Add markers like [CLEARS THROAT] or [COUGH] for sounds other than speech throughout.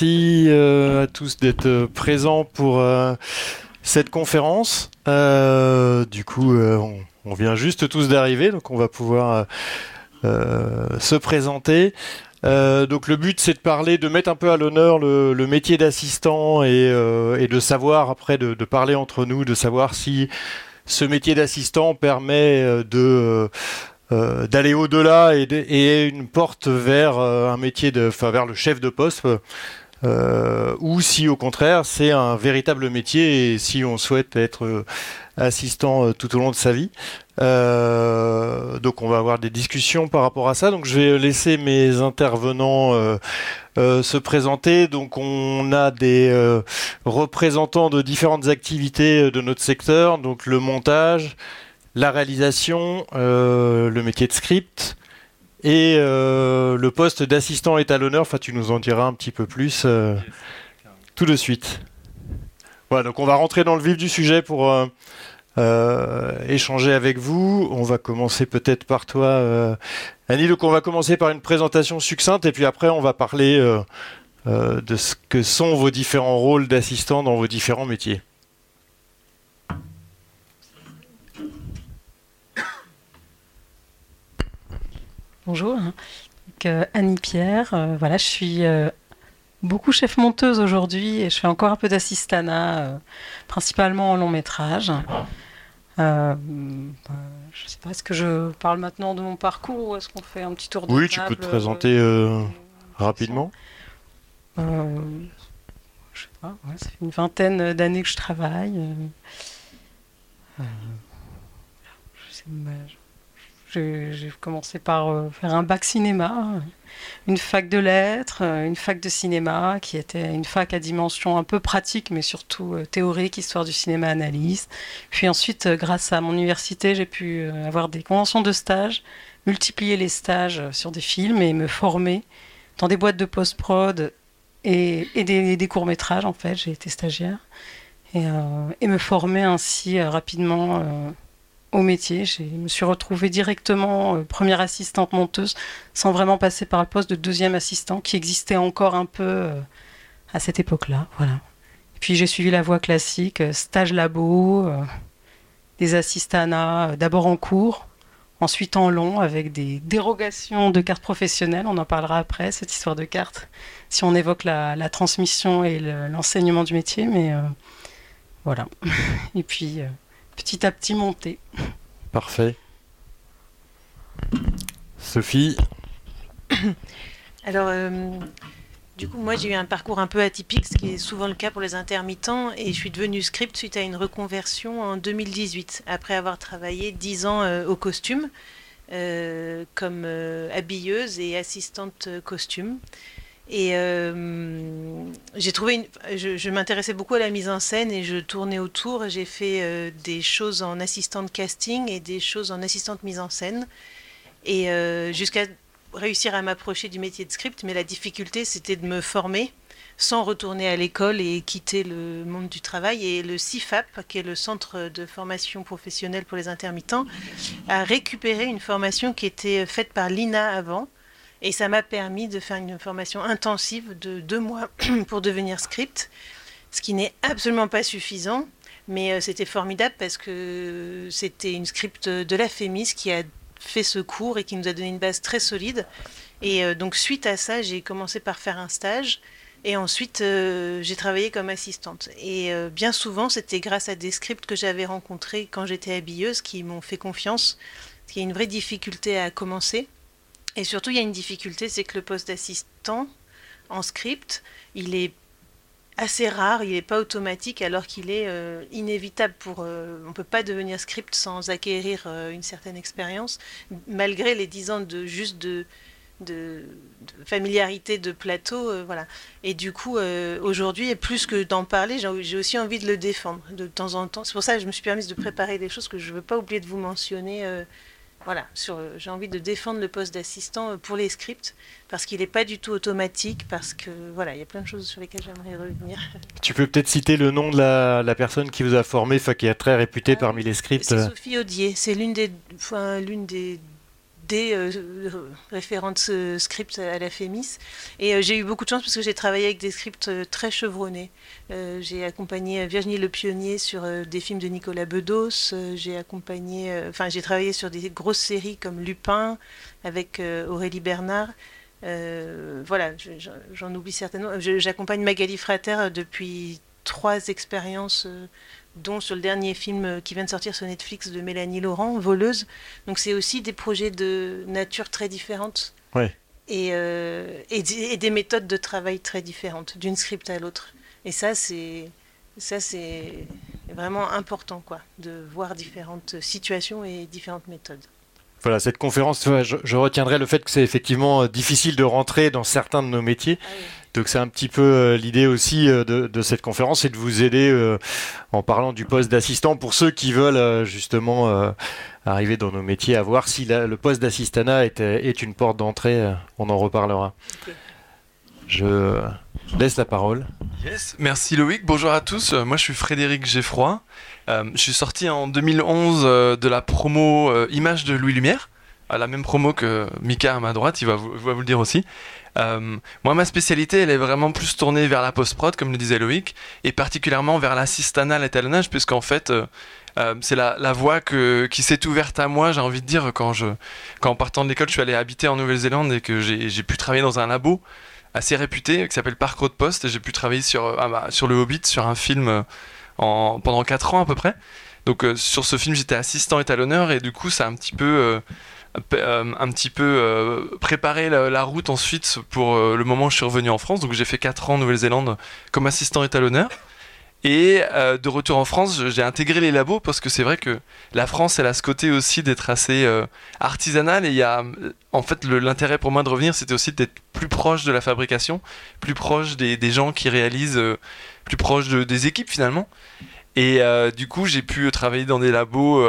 merci à tous d'être présents pour cette conférence. du coup, on, vient juste tous d'arriver, donc on va pouvoir se présenter. donc le but c'est de parler, de mettre un peu à l'honneur le, métier d'assistant et, de savoir après de, parler entre nous, de savoir si ce métier d'assistant permet euh, de euh, euh, d'aller au-delà et, une porte vers un métier vers le chef de poste. Ou si au contraire c'est un véritable métier et si on souhaite être assistant tout au long de sa vie. donc on va avoir des discussions par rapport à ça. Donc je vais laisser mes intervenants euh, se présenter. Donc on a des euh, représentants de différentes activités euh, de notre secteur, donc le montage, la réalisation, le métier de script et le poste d'assistant étalonneur. Enfin, tu nous en diras un petit peu plus tout de suite. Voilà, donc on va rentrer dans le vif du sujet pour échanger avec vous. On va commencer peut-être par toi, Annie, donc on va commencer par une présentation succincte et puis après on va parler euh, euh, de ce que sont vos différents rôles d'assistant dans vos différents métiers. Bonjour, euh, Annie Pierre. voilà, je suis beaucoup chef monteuse aujourd'hui et je fais encore un peu d'assistanat, principalement en long métrage. Euh, bah, je ne sais pas, est-ce que je parle maintenant de mon parcours ou est-ce qu'on fait un petit tour de Oui, tu peux te présenter euh, euh, rapidement. je sais pas, ça fait une vingtaine d'années que je travaille. je sais, j'ai commencé par euh, faire un bac cinéma, une fac de lettres, euh, une fac de cinéma, qui était une fac à dimension un peu pratique, mais surtout euh, théorique, histoire du cinéma analyse. Puis ensuite, grâce à mon université, j'ai pu avoir des conventions de stage, multiplier les stages sur des films et me former dans des boîtes de post-prod et, des, courts-métrages, en fait. J'ai été stagiaire. Et, et, me former ainsi rapidement au métier. Je me suis retrouvée directement euh, première assistante monteuse sans vraiment passer par le poste de deuxième assistant qui existait encore un peu euh, à cette époque-là. Voilà. Puis j'ai suivi la voie classique, euh, stage labo, des assistanats d'abord en cours, ensuite en long avec des dérogations de cartes professionnelles. On en parlera après, cette histoire de cartes, si on évoque la transmission et l'enseignement du métier. Mais voilà. [LAUGHS] Et puis petit à petit monter. Parfait. Sophie [COUGHS] Alors, euh, du coup, moi j'ai eu un parcours un peu atypique, ce qui est souvent le cas pour les intermittents, et je suis devenue script suite à une reconversion en 2018, après avoir travaillé 10 ans euh, au costume, euh, comme habilleuse et assistante costume. Et euh, j'ai trouvé, je, m'intéressais beaucoup à la mise en scène et je tournais autour. J'ai fait euh, des choses en assistante casting et des choses en assistante mise en scène. Et euh, jusqu'à réussir à m'approcher du métier de script, mais la difficulté c'était de me former sans retourner à l'école et quitter le monde du travail. Et le CIFAP, qui est le Centre de formation professionnelle pour les intermittents, a récupéré une formation qui était faite par l'INA avant et ça m'a permis de faire une formation intensive de deux mois [CLEARS THROAT] pour devenir script, ce qui n'est absolument pas suffisant. Mais euh, c'était formidable parce que c'était une script de la FEMIS qui a fait ce cours et qui nous a donné une base très solide. Et euh, donc suite à ça, j'ai commencé par faire un stage. Et ensuite, euh, j'ai travaillé comme assistante. Et bien souvent, c'était grâce à des scripts que j'avais rencontrés quand j'étais habilleuse qui m'ont fait confiance. Il y a une vraie difficulté à commencer. Et surtout, il y a une difficulté, c'est que le poste d'assistant en script, il est assez rare, il n'est pas automatique, alors qu'il est euh, inévitable pour. Euh, on ne peut pas devenir script sans acquérir euh, une certaine expérience, malgré les dix ans de juste de, familiarité de plateau, voilà. Et du coup, aujourd'hui, et plus que d'en parler, j'ai aussi envie de le défendre de temps en temps. C'est pour ça que je me suis permise de préparer des choses que je ne veux pas oublier de vous mentionner voilà, j'ai envie de défendre le poste d'assistant euh, pour les scripts parce qu'il n'est pas du tout automatique, parce que voilà, il y a plein de choses sur lesquelles j'aimerais revenir. [LAUGHS] Tu peux peut-être citer le nom de la, personne qui vous a formé, qui est très réputée euh, parmi les scripts. C'est Sophie Audier, c'est l'une des, l'une des des référentes scripts à la FEMIS. Et j'ai eu beaucoup de chance parce que j'ai travaillé avec des scripts très chevronnés. j'ai accompagné Virginie Le Pionnier sur des films de Nicolas Bedos. j'ai accompagné, enfin, j'ai travaillé sur des grosses séries comme Lupin avec Aurélie Bernard. voilà, j'en oublie certainement. J'accompagne Magali Frater depuis trois expériences, euh, dont sur le dernier film euh, qui vient de sortir sur Netflix de Mélanie Laurent, Voleuse. Donc c'est aussi des projets de nature très différentes. Et, euh, et, des méthodes de travail très différentes, d'une script à l'autre. Et ça, c'est ça c'est vraiment important, quoi, de voir différentes situations et différentes méthodes. Voilà, cette conférence, je, retiendrai le fait que c'est effectivement difficile de rentrer dans certains de nos métiers. Ah donc c'est un petit peu euh, l'idée aussi euh, de, cette conférence, c'est de vous aider euh, en parlant du poste d'assistant pour ceux qui veulent justement arriver dans nos métiers à voir si le poste d'assistanat est, une porte d'entrée. On en reparlera. Je laisse la parole. Yes, merci Loïc. Bonjour à tous. Moi je suis Frédéric Geffroy. je suis sorti en 2011 de la promo Image de Louis Lumière, la même promo que Mika à ma droite, il va vous, va vous le dire aussi. Euh, moi, ma spécialité, elle est vraiment plus tournée vers la post-prod, comme le disait Loïc, et particulièrement vers l'assistanat, l'étalonnage, puisqu'en fait, euh, euh, c'est la, voie que, qui s'est ouverte à moi, j'ai envie de dire, quand, je, quand en partant de l'école, je suis allé habiter en Nouvelle-Zélande et que j'ai pu travailler dans un labo assez réputé qui s'appelle Parc Road Post, et j'ai pu travailler sur, ah bah, sur le Hobbit, sur un film en, pendant 4 ans à peu près. Donc sur ce film, j'étais assistant étalonneur, et du coup, ça a un petit peu euh, un petit peu euh, préparer la, route ensuite pour euh, le moment où je suis revenu en France. Donc j'ai fait 4 ans en Nouvelle-Zélande comme assistant étalonneur. Et de retour en France, j'ai intégré les labos parce que c'est vrai que la France, elle a ce côté aussi d'être assez artisanale. Et y a, en fait, l'intérêt pour moi de revenir, c'était aussi d'être plus proche de la fabrication, plus proche des, gens qui réalisent, plus proche des équipes finalement. Et du coup, j'ai pu travailler dans des labos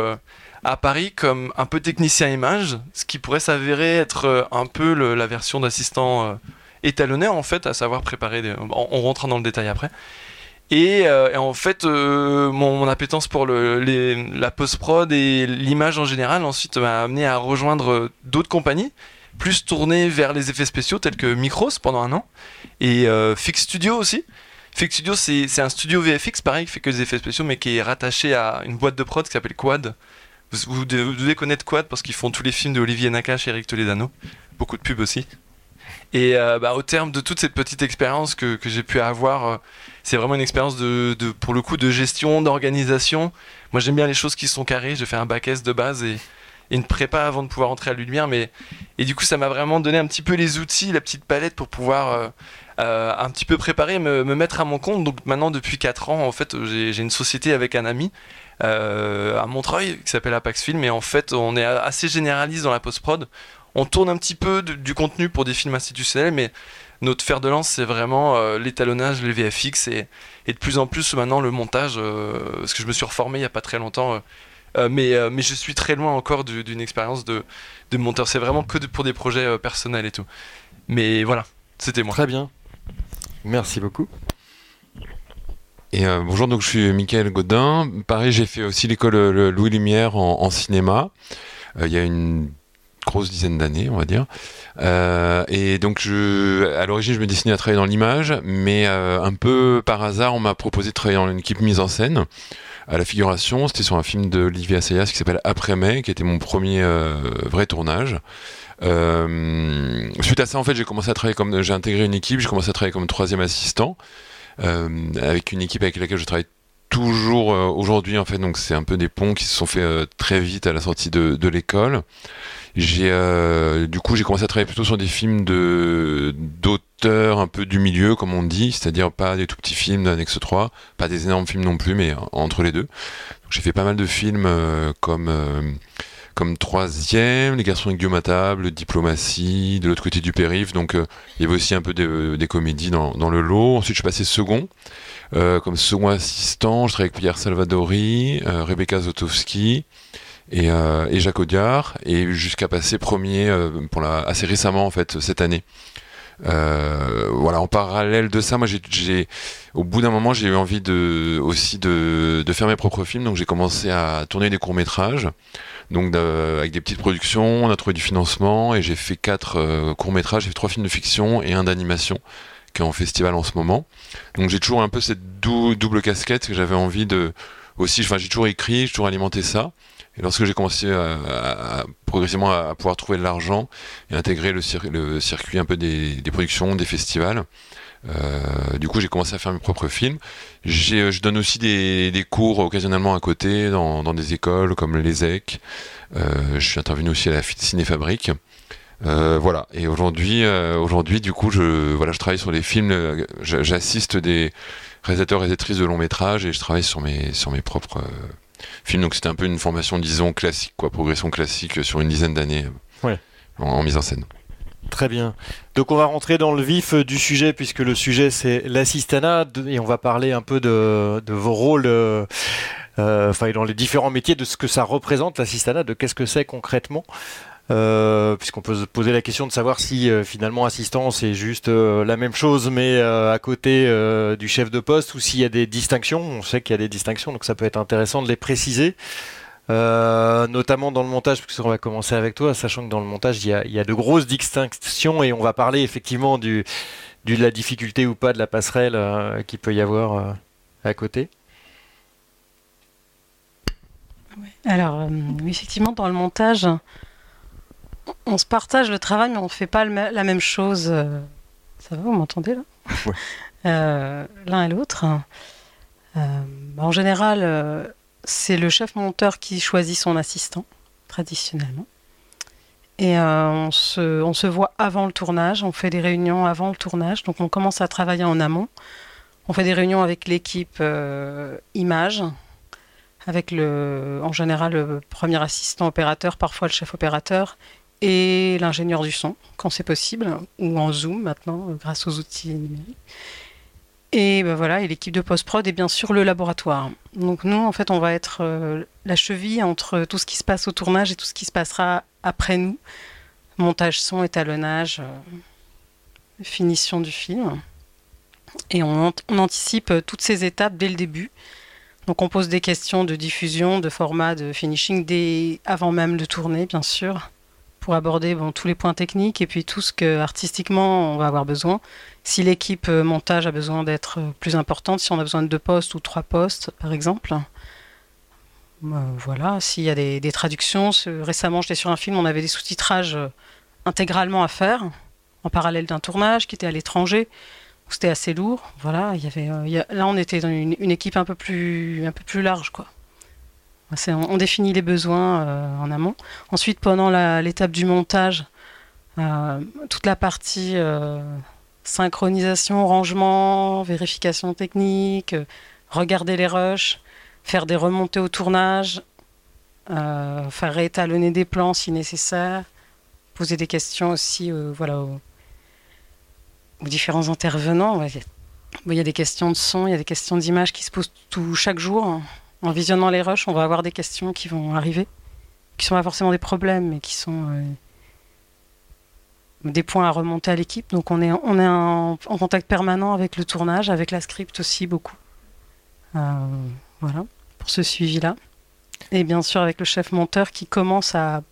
à Paris comme un peu technicien image, ce qui pourrait s'avérer être euh, un peu la version d'assistant euh, étalonneur en fait, à savoir préparer. Des... On, rentrera dans le détail après. Et, euh, en fait, mon, appétence pour la post-prod et l'image en général ensuite m'a amené à rejoindre d'autres compagnies, plus tournées vers les effets spéciaux tels que Micros pendant un an et Fix Studio aussi. Fix Studio, c'est un studio VFX pareil qui fait que des effets spéciaux mais qui est rattaché à une boîte de prod qui s'appelle Quad vous, devez connaître Quad parce qu'ils font tous les films de Olivier Nakache et Eric Toledano. Beaucoup de pubs aussi. Et euh, bah, au terme de toute cette petite expérience que, j'ai pu avoir, euh, c'est vraiment une expérience pour le coup, de gestion, d'organisation. Moi, j'aime bien les choses qui sont carrées. J'ai fait un bac S de base et, une prépa avant de pouvoir entrer à Lumière. Mais, et du coup, ça m'a vraiment donné un petit peu les outils, la petite palette pour pouvoir euh, un petit peu préparer, me, me, mettre à mon compte. Donc maintenant, depuis 4 ans, en fait, j'ai une société avec un ami à Montreuil qui s'appelle Apax Film. Et en fait, on est assez généraliste dans la post-prod. On tourne un petit peu du contenu pour des films institutionnels, mais notre fer de lance, c'est vraiment euh, l'étalonnage, les VFX et, et, de plus en plus maintenant le montage, euh, parce que je me suis reformé il n'y a pas très longtemps. mais, mais je suis très loin encore d'une expérience de, de, monteur. C'est vraiment que pour des projets personnels et tout. Mais voilà, c'était moi. Très bien. Merci beaucoup. Euh, bonjour, donc je suis Mickaël Godin. Pareil, j'ai fait aussi l'école euh, Louis Lumière en, cinéma. Euh, il y a une grosse dizaine d'années, on va dire. Euh, et donc, à l'origine, je me destinais à travailler dans l'image, mais un peu par hasard, on m'a proposé de travailler dans une équipe mise en scène à la figuration. C'était sur un film d'Olivier Assayas qui s'appelle Après mai, qui était mon premier vrai tournage. suite à ça, en fait, j'ai commencé à travailler comme, j'ai intégré une équipe, j'ai commencé à travailler comme troisième assistant. Euh, avec une équipe avec laquelle je travaille toujours euh, aujourd'hui en fait. Donc c'est un peu des ponts qui se sont faits euh, très vite à la sortie de, l'école. J'ai du coup j'ai commencé à travailler plutôt sur des films d'auteurs un peu du milieu comme on dit. C'est-à-dire pas des tout petits films d'annexe 3 pas des énormes films non plus mais entre les deux. J'ai fait pas mal de films comme comme troisième, Les garçons avec Guillaume à table, Diplomatie, de l'autre côté du périph. Donc euh, il y avait aussi un peu des comédies dans, le lot. Ensuite, je suis passé second. Euh, comme second assistant, je travaillais avec Pierre Salvadori, euh, Rebecca Zotowski et, Jacques Audiard. Et jusqu'à passer premier pour assez récemment, en fait, cette année. Euh, voilà, en parallèle de ça, moi, j'ai, au bout d'un moment, j'ai eu envie de, aussi de, de faire mes propres films, donc j'ai commencé à tourner des courts métrages, donc avec des petites productions. On a trouvé du financement et j'ai fait quatre euh, courts métrages, j'ai fait trois films de fiction et un d'animation qui est en festival en ce moment. Donc j'ai toujours un peu cette double casquette que j'avais envie de aussi. Enfin, j'ai toujours écrit, j'ai toujours alimenté ça. Et lorsque j'ai commencé à, progressivement à, pouvoir trouver de l'argent et intégrer le, circuit un peu des, productions, des festivals, euh, du coup j'ai commencé à faire mes propres films. Je donne aussi des, cours occasionnellement à côté dans, des écoles comme l'ESEC. Euh, je suis intervenu aussi à la Cinéfabrique. Euh, voilà. Et aujourd'hui, euh, aujourd'hui, du coup, je voilà, je travaille sur des films. J'assiste des réalisateurs et réalisatrices de longs métrages et je travaille sur mes sur mes propres film. Donc c'était un peu une formation, disons, classique, quoi, progression classique sur une dizaine d'années en, mise en scène. Très bien. Donc on va rentrer dans le vif du sujet puisque le sujet c'est l'assistanat et on va parler un peu de, vos rôles, euh, euh, enfin dans les différents métiers, de ce que ça représente l'assistanat, de qu'est-ce que c'est concrètement. Euh, puisqu'on peut se poser la question de savoir si euh, finalement assistant c'est juste euh, la même chose mais à côté du chef de poste ou s'il y a des distinctions. On sait qu'il y a des distinctions donc ça peut être intéressant de les préciser. notamment dans le montage, puisqu'on va commencer avec toi, sachant que dans le montage, il y a, de grosses distinctions et on va parler effectivement du, de la difficulté ou pas de la passerelle qui peut y avoir à côté. Alors, effectivement, dans le montage, on se partage le travail, mais on ne fait pas la même chose. Euh, ça va, vous m'entendez là? Euh, L'un et l'autre. Euh, en général, c'est le chef monteur qui choisit son assistant, traditionnellement. Et on, se, on se voit avant le tournage, on fait des réunions avant le tournage, donc on commence à travailler en amont. On fait des réunions avec l'équipe image, avec le, en général le premier assistant opérateur, parfois le chef opérateur, et l'ingénieur du son, quand c'est possible, ou en Zoom maintenant, grâce aux outils numériques. Et ben voilà, et l'équipe de post-prod est bien sûr le laboratoire. Donc nous, en fait, on va être euh, la cheville entre tout ce qui se passe au tournage et tout ce qui se passera après nous. Montage son, étalonnage, euh, finition du film. Et on, anticipe toutes ces étapes dès le début. Donc on pose des questions de diffusion, de format, de finishing, avant même de tourner, bien sûr pour aborder bon, tous les points techniques et puis tout ce que artistiquement on va avoir besoin. Si l'équipe euh, montage a besoin d'être euh, plus importante, si on a besoin de deux postes ou trois postes par exemple. Euh, voilà, s'il y a des, traductions. Récemment, j'étais sur un film, on avait des sous-titrages intégralement à faire en parallèle d'un tournage qui était à l'étranger. C'était assez lourd. Voilà, il y avait, là on était dans une, une, équipe un peu plus, un peu plus large, quoi. On, définit les besoins euh, en amont. Ensuite, pendant l'étape du montage, euh, toute la partie euh, synchronisation, rangement, vérification technique, regarder les rushs, faire des remontées au tournage, faire réétalonner des plans si nécessaire, poser des questions aussi aux, différents intervenants. Il y a des questions de son, il y a des questions d'image qui se posent tout, chaque jour en visionnant les rushs, on va avoir des questions qui vont arriver, qui sont pas forcément des problèmes, mais qui sont euh, des points à remonter à l'équipe. Donc on est, en, contact permanent avec le tournage, avec la script aussi beaucoup. Euh, voilà, pour ce suivi-là. Et bien sûr avec le chef monteur qui commence à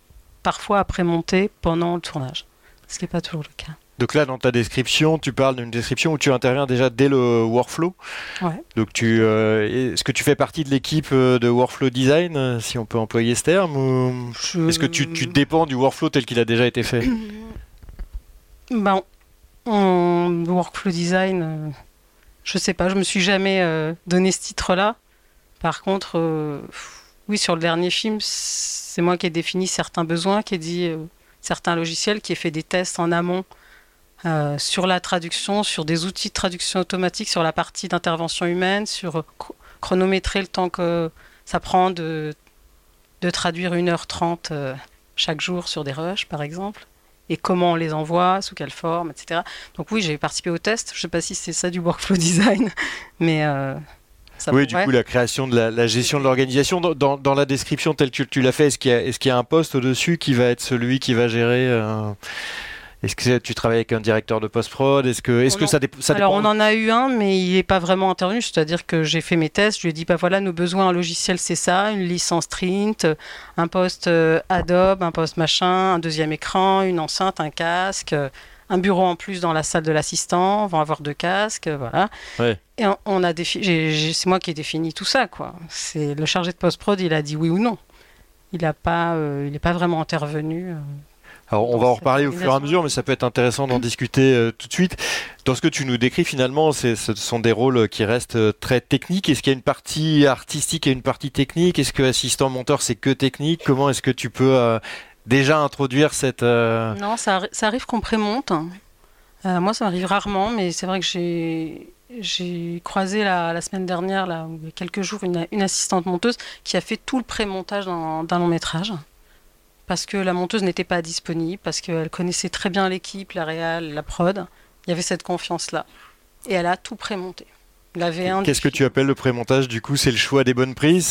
parfois après monter pendant le tournage, ce qui n'est pas toujours le cas. Donc là, dans ta description, tu parles d'une description où tu interviens déjà dès le workflow. Ouais. Donc tu, euh, est-ce que tu fais partie de l'équipe euh, de workflow design, euh, si on peut employer ce terme, ou est-ce que tu, dépends du workflow tel qu'il a déjà été fait? [CLEARS THROAT] Ben, en workflow design, je sais pas, je me suis jamais donné ce titre-là. Par contre, oui, sur le dernier film, c'est moi qui ai défini certains besoins, qui ai dit certains logiciels, qui ai fait des tests en amont euh, sur la traduction, sur des outils de traduction automatique, sur la partie d'intervention humaine, sur chronométrer le temps que ça prend de, de traduire 1h30 euh, chaque jour sur des rushs, par exemple, et comment on les envoie, sous quelle forme, etc. Donc oui, j'ai participé au test. Je ne sais pas si c'est ça du workflow [LAUGHS] design, mais... Euh, ça oui, du coup, la création de la, gestion de l'organisation. Dans, dans, la description telle que tu l'as fait, est-ce qu'il y, est qu'il y, a un poste au-dessus qui va être celui qui va gérer Est-ce que tu travailles avec un directeur de post-prod? Est-ce que, est-ce que ça, dé- ça Alors dépend? on en a eu un, mais il n'est pas vraiment intervenu. C'est-à-dire que j'ai fait mes tests, je lui ai dit bah voilà, nos besoins en logiciel c'est ça, une licence Trint, un poste euh, Adobe, un poste machin, un deuxième écran, une enceinte, un casque, euh, un bureau en plus dans la salle de l'assistant, on va avoir deux casques, voilà. Ouais. Et on, on a défi- c'est moi qui ai défini tout ça quoi. C'est le chargé de post-prod, il a dit oui ou non. Il n'a pas, euh, il n'est pas vraiment intervenu. euh. Alors, on va en reparler au fur et à mesure, mais ça peut être intéressant d'en discuter euh, tout de suite. Dans ce que tu nous décris, finalement, ce sont des rôles qui restent euh, très techniques. Est-ce qu'il y a une partie artistique et une partie technique? Est-ce que assistant monteur, c'est que technique? Comment est-ce que tu peux euh, déjà introduire cette... euh, Non, ça, arri- ça arrive qu'on prémonte. Euh, moi, ça m'arrive rarement, mais c'est vrai que j'ai j'ai croisé la, la semaine dernière, là, il y a quelques jours, une, une assistante monteuse qui a fait tout le pré-montage d'un long métrage. Parce que la monteuse n'était pas disponible, parce qu'elle connaissait très bien l'équipe, la réal, la prod. Il y avait cette confiance-là. Et elle a tout pré-monté. La V1 Qu'est-ce que tu appelles le pré-montage Du coup, c'est le choix des bonnes prises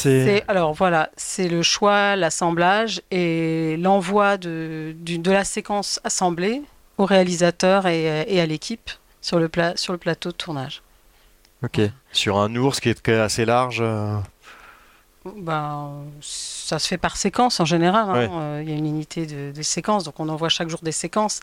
alors voilà, c'est le choix, l'assemblage et l'envoi de, de la séquence assemblée au réalisateur et, et à l'équipe sur sur le plateau de tournage. Ok. Sur un ours qui est qui est assez large. euh, Ben, ça se fait par séquence en général. hein. Ouais. Euh, Il y a une unité de, de séquences, donc on envoie chaque jour des séquences.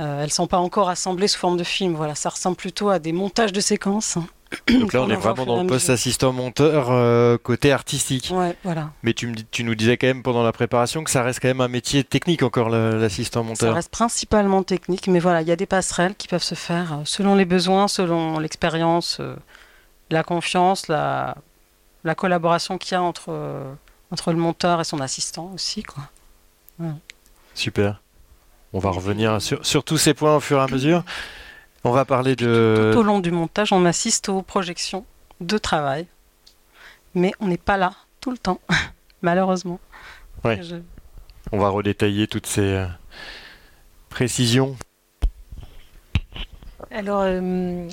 Euh, elles ne sont pas encore assemblées sous forme de film. Voilà, ça ressemble plutôt à des montages de séquences. hein. Donc là, on est vraiment dans le poste mesure. assistant-monteur euh, côté artistique. Ouais, voilà. Mais tu, me dis- tu nous disais quand même pendant la préparation que ça reste quand même un métier technique encore, le- Ça l'assistant-monteur. reste principalement technique, mais voilà, il y a des passerelles qui peuvent se faire selon les besoins, selon l'expérience, euh, la confiance, la, la collaboration qu'il y a entre, euh, entre le monteur et son assistant aussi. Quoi. Super. On va revenir sur, sur tous ces points au fur et à mesure. On va parler de... Tout au long du montage, on assiste aux projections de travail, mais on n'est pas là tout le temps, [LAUGHS] malheureusement. Ouais. Je- On va redétailler toutes ces euh, précisions. Alors, euh,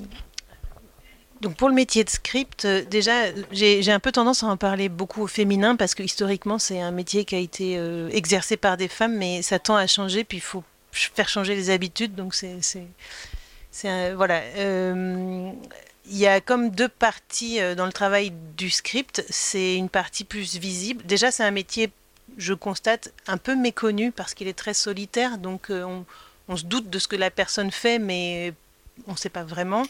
donc pour le métier de script, euh, déjà, j'ai un peu tendance à en parler beaucoup au féminin parce que historiquement, c'est un métier qui a été euh, exercé par des femmes, mais ça tend à changer, puis il faut faire changer les habitudes. Donc, c'est. voilà. euh, il y a comme deux parties dans le travail du script. C'est une partie plus visible. Déjà, c'est un métier, je constate, un peu méconnu parce qu'il est très solitaire. Donc, on, on se doute de ce que la personne fait, mais on ne sait pas vraiment.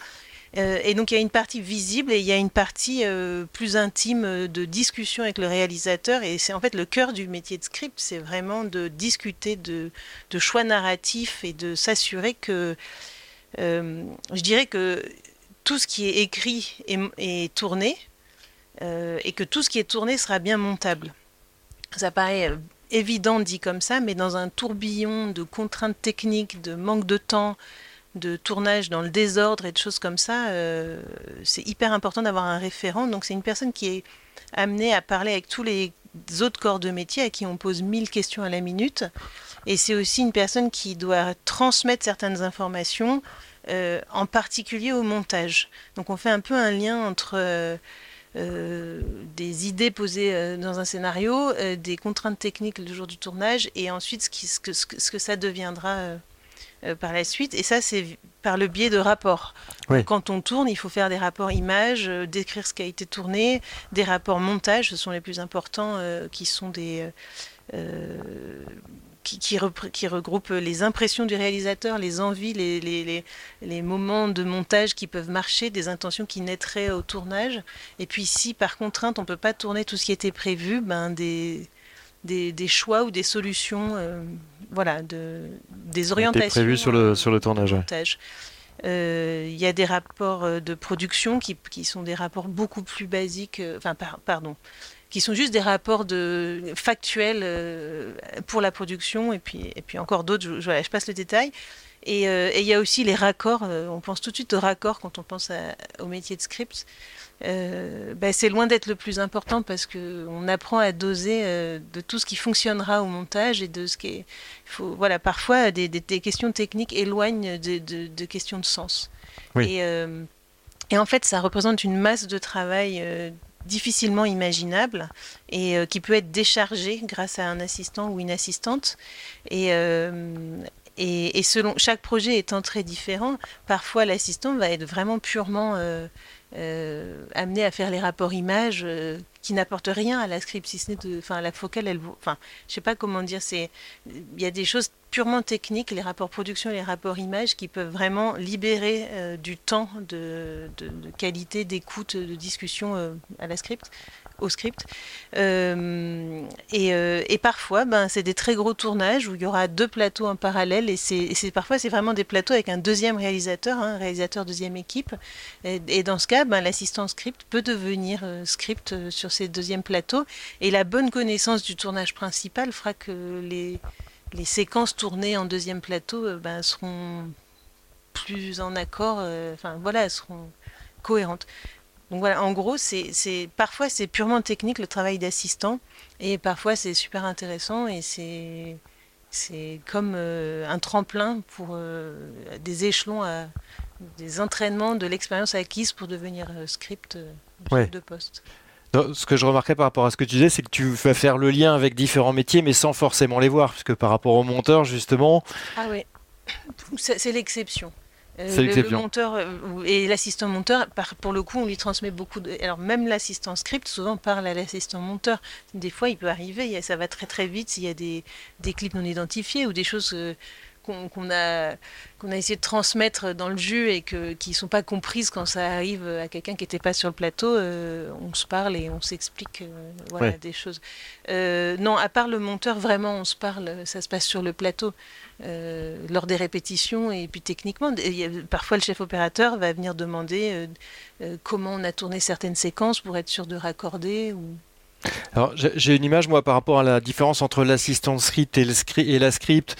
Euh, et donc il y a une partie visible et il y a une partie euh, plus intime de discussion avec le réalisateur. Et c'est en fait le cœur du métier de script, c'est vraiment de discuter de, choix narratifs et de s'assurer que, euh, je dirais que tout ce qui est écrit est, tourné et que tout ce qui est tourné sera bien montable. Ça paraît évident dit comme ça, mais dans un tourbillon de contraintes techniques, de manque de temps, de tournage dans le désordre et de choses comme ça, euh, c'est hyper important d'avoir un référent. Donc c'est une personne qui est amenée à parler avec tous les autres corps de métier à qui on pose 1000 questions à la minute. Et c'est aussi une personne qui doit transmettre certaines informations, euh, en particulier au montage. Donc on fait un peu un lien entre... euh, des idées posées dans un scénario, des contraintes techniques le jour du tournage, et ensuite ce, ce, que, ce que ça deviendra euh, par la suite. Et ça, c'est par le biais de rapports. Oui. Quand on tourne, il faut faire des rapports images, euh, décrire ce qui a été tourné, des rapports montage, ce sont les plus importants, euh, qui sont des... qui, qui regroupent les impressions du réalisateur, les envies, les, les, les, les moments de montage qui peuvent marcher, des intentions qui naîtraient au tournage. Et puis si par contrainte on ne peut pas tourner tout ce qui était prévu, ben des, des, des choix ou des solutions, euh, voilà, de, des orientations. prévu sur le, sur le tournage. montage. Euh, Il y a des rapports euh, de production qui, qui sont des rapports beaucoup plus basiques, enfin par- pardon, qui sont juste des rapports de, factuels pour la production et puis, et puis encore d'autres, je, je- voilà, je passe le détail. Et euh, il y a aussi les raccords, on pense tout de suite aux raccords quand on pense à- au métier de script. Euh, ben, c'est loin d'être le plus important parce qu'on apprend à doser euh, de tout ce qui fonctionnera au montage et de ce qui est, faut, voilà, parfois des, des- des questions techniques éloignent de, de- de questions de sens. Oui. Et, euh, et en fait, ça représente une masse de travail difficilement imaginable et qui peut être déchargée grâce à un assistant ou une assistante. Et, euh, Et, selon chaque projet étant très différent, parfois l'assistant va être vraiment purement euh, à faire les rapports images qui n'apportent rien à la script, si ce n'est de, la focale, elle, enfin, je sais pas comment dire, c'est, il y a des choses purement techniques, les rapports production, les rapports images, qui peuvent vraiment libérer du temps de, de, qualité, d'écoute, de discussion à la script au script. Euh, euh, et, parfois, ben, c'est des très gros tournages où il y aura deux plateaux en parallèle. Et c'est parfois, c'est vraiment des plateaux avec un deuxième réalisateur, hein, un réalisateur deuxième équipe. Et, dans ce cas, ben, l'assistant script peut devenir euh, script sur ces deuxièmes plateaux. Et la bonne connaissance du tournage principal fera que les, les séquences tournées en deuxième plateau ben, seront plus en accord, enfin voilà, seront cohérentes. Donc voilà, en gros, c'est parfois c'est purement technique le travail d'assistant, et parfois c'est super intéressant et c'est c'est comme euh, un tremplin pour euh, des échelons, à, des entraînements de l'expérience acquise pour devenir euh, script de poste. ce que je remarquais par rapport à ce que tu disais, c'est que tu vas faire le lien avec différents métiers, mais sans forcément les voir, puisque par rapport au monteur, justement. Ah oui, c'est l'exception. Euh, le, monteur euh, et l'assistant monteur, pour le coup, on lui transmet beaucoup de. Alors, même l'assistant script, souvent parle à l'assistant monteur. Des fois, il peut arriver, ça va très très vite s'il y a des, des clips non identifiés ou des choses. Qu'on a, qu'on a essayé de transmettre dans le jus et que, qui ne sont pas comprises quand ça arrive à quelqu'un qui n'était pas sur le plateau, euh, on se parle et on s'explique euh, voilà, des choses. Euh, non, à part le monteur, vraiment, on se parle, ça se passe sur le plateau. lors des répétitions et puis techniquement, parfois le chef opérateur va venir demander comment on a tourné certaines séquences pour être sûr de raccorder ou alors j'ai une image moi par rapport à la différence entre l'assistant script et, le et la script,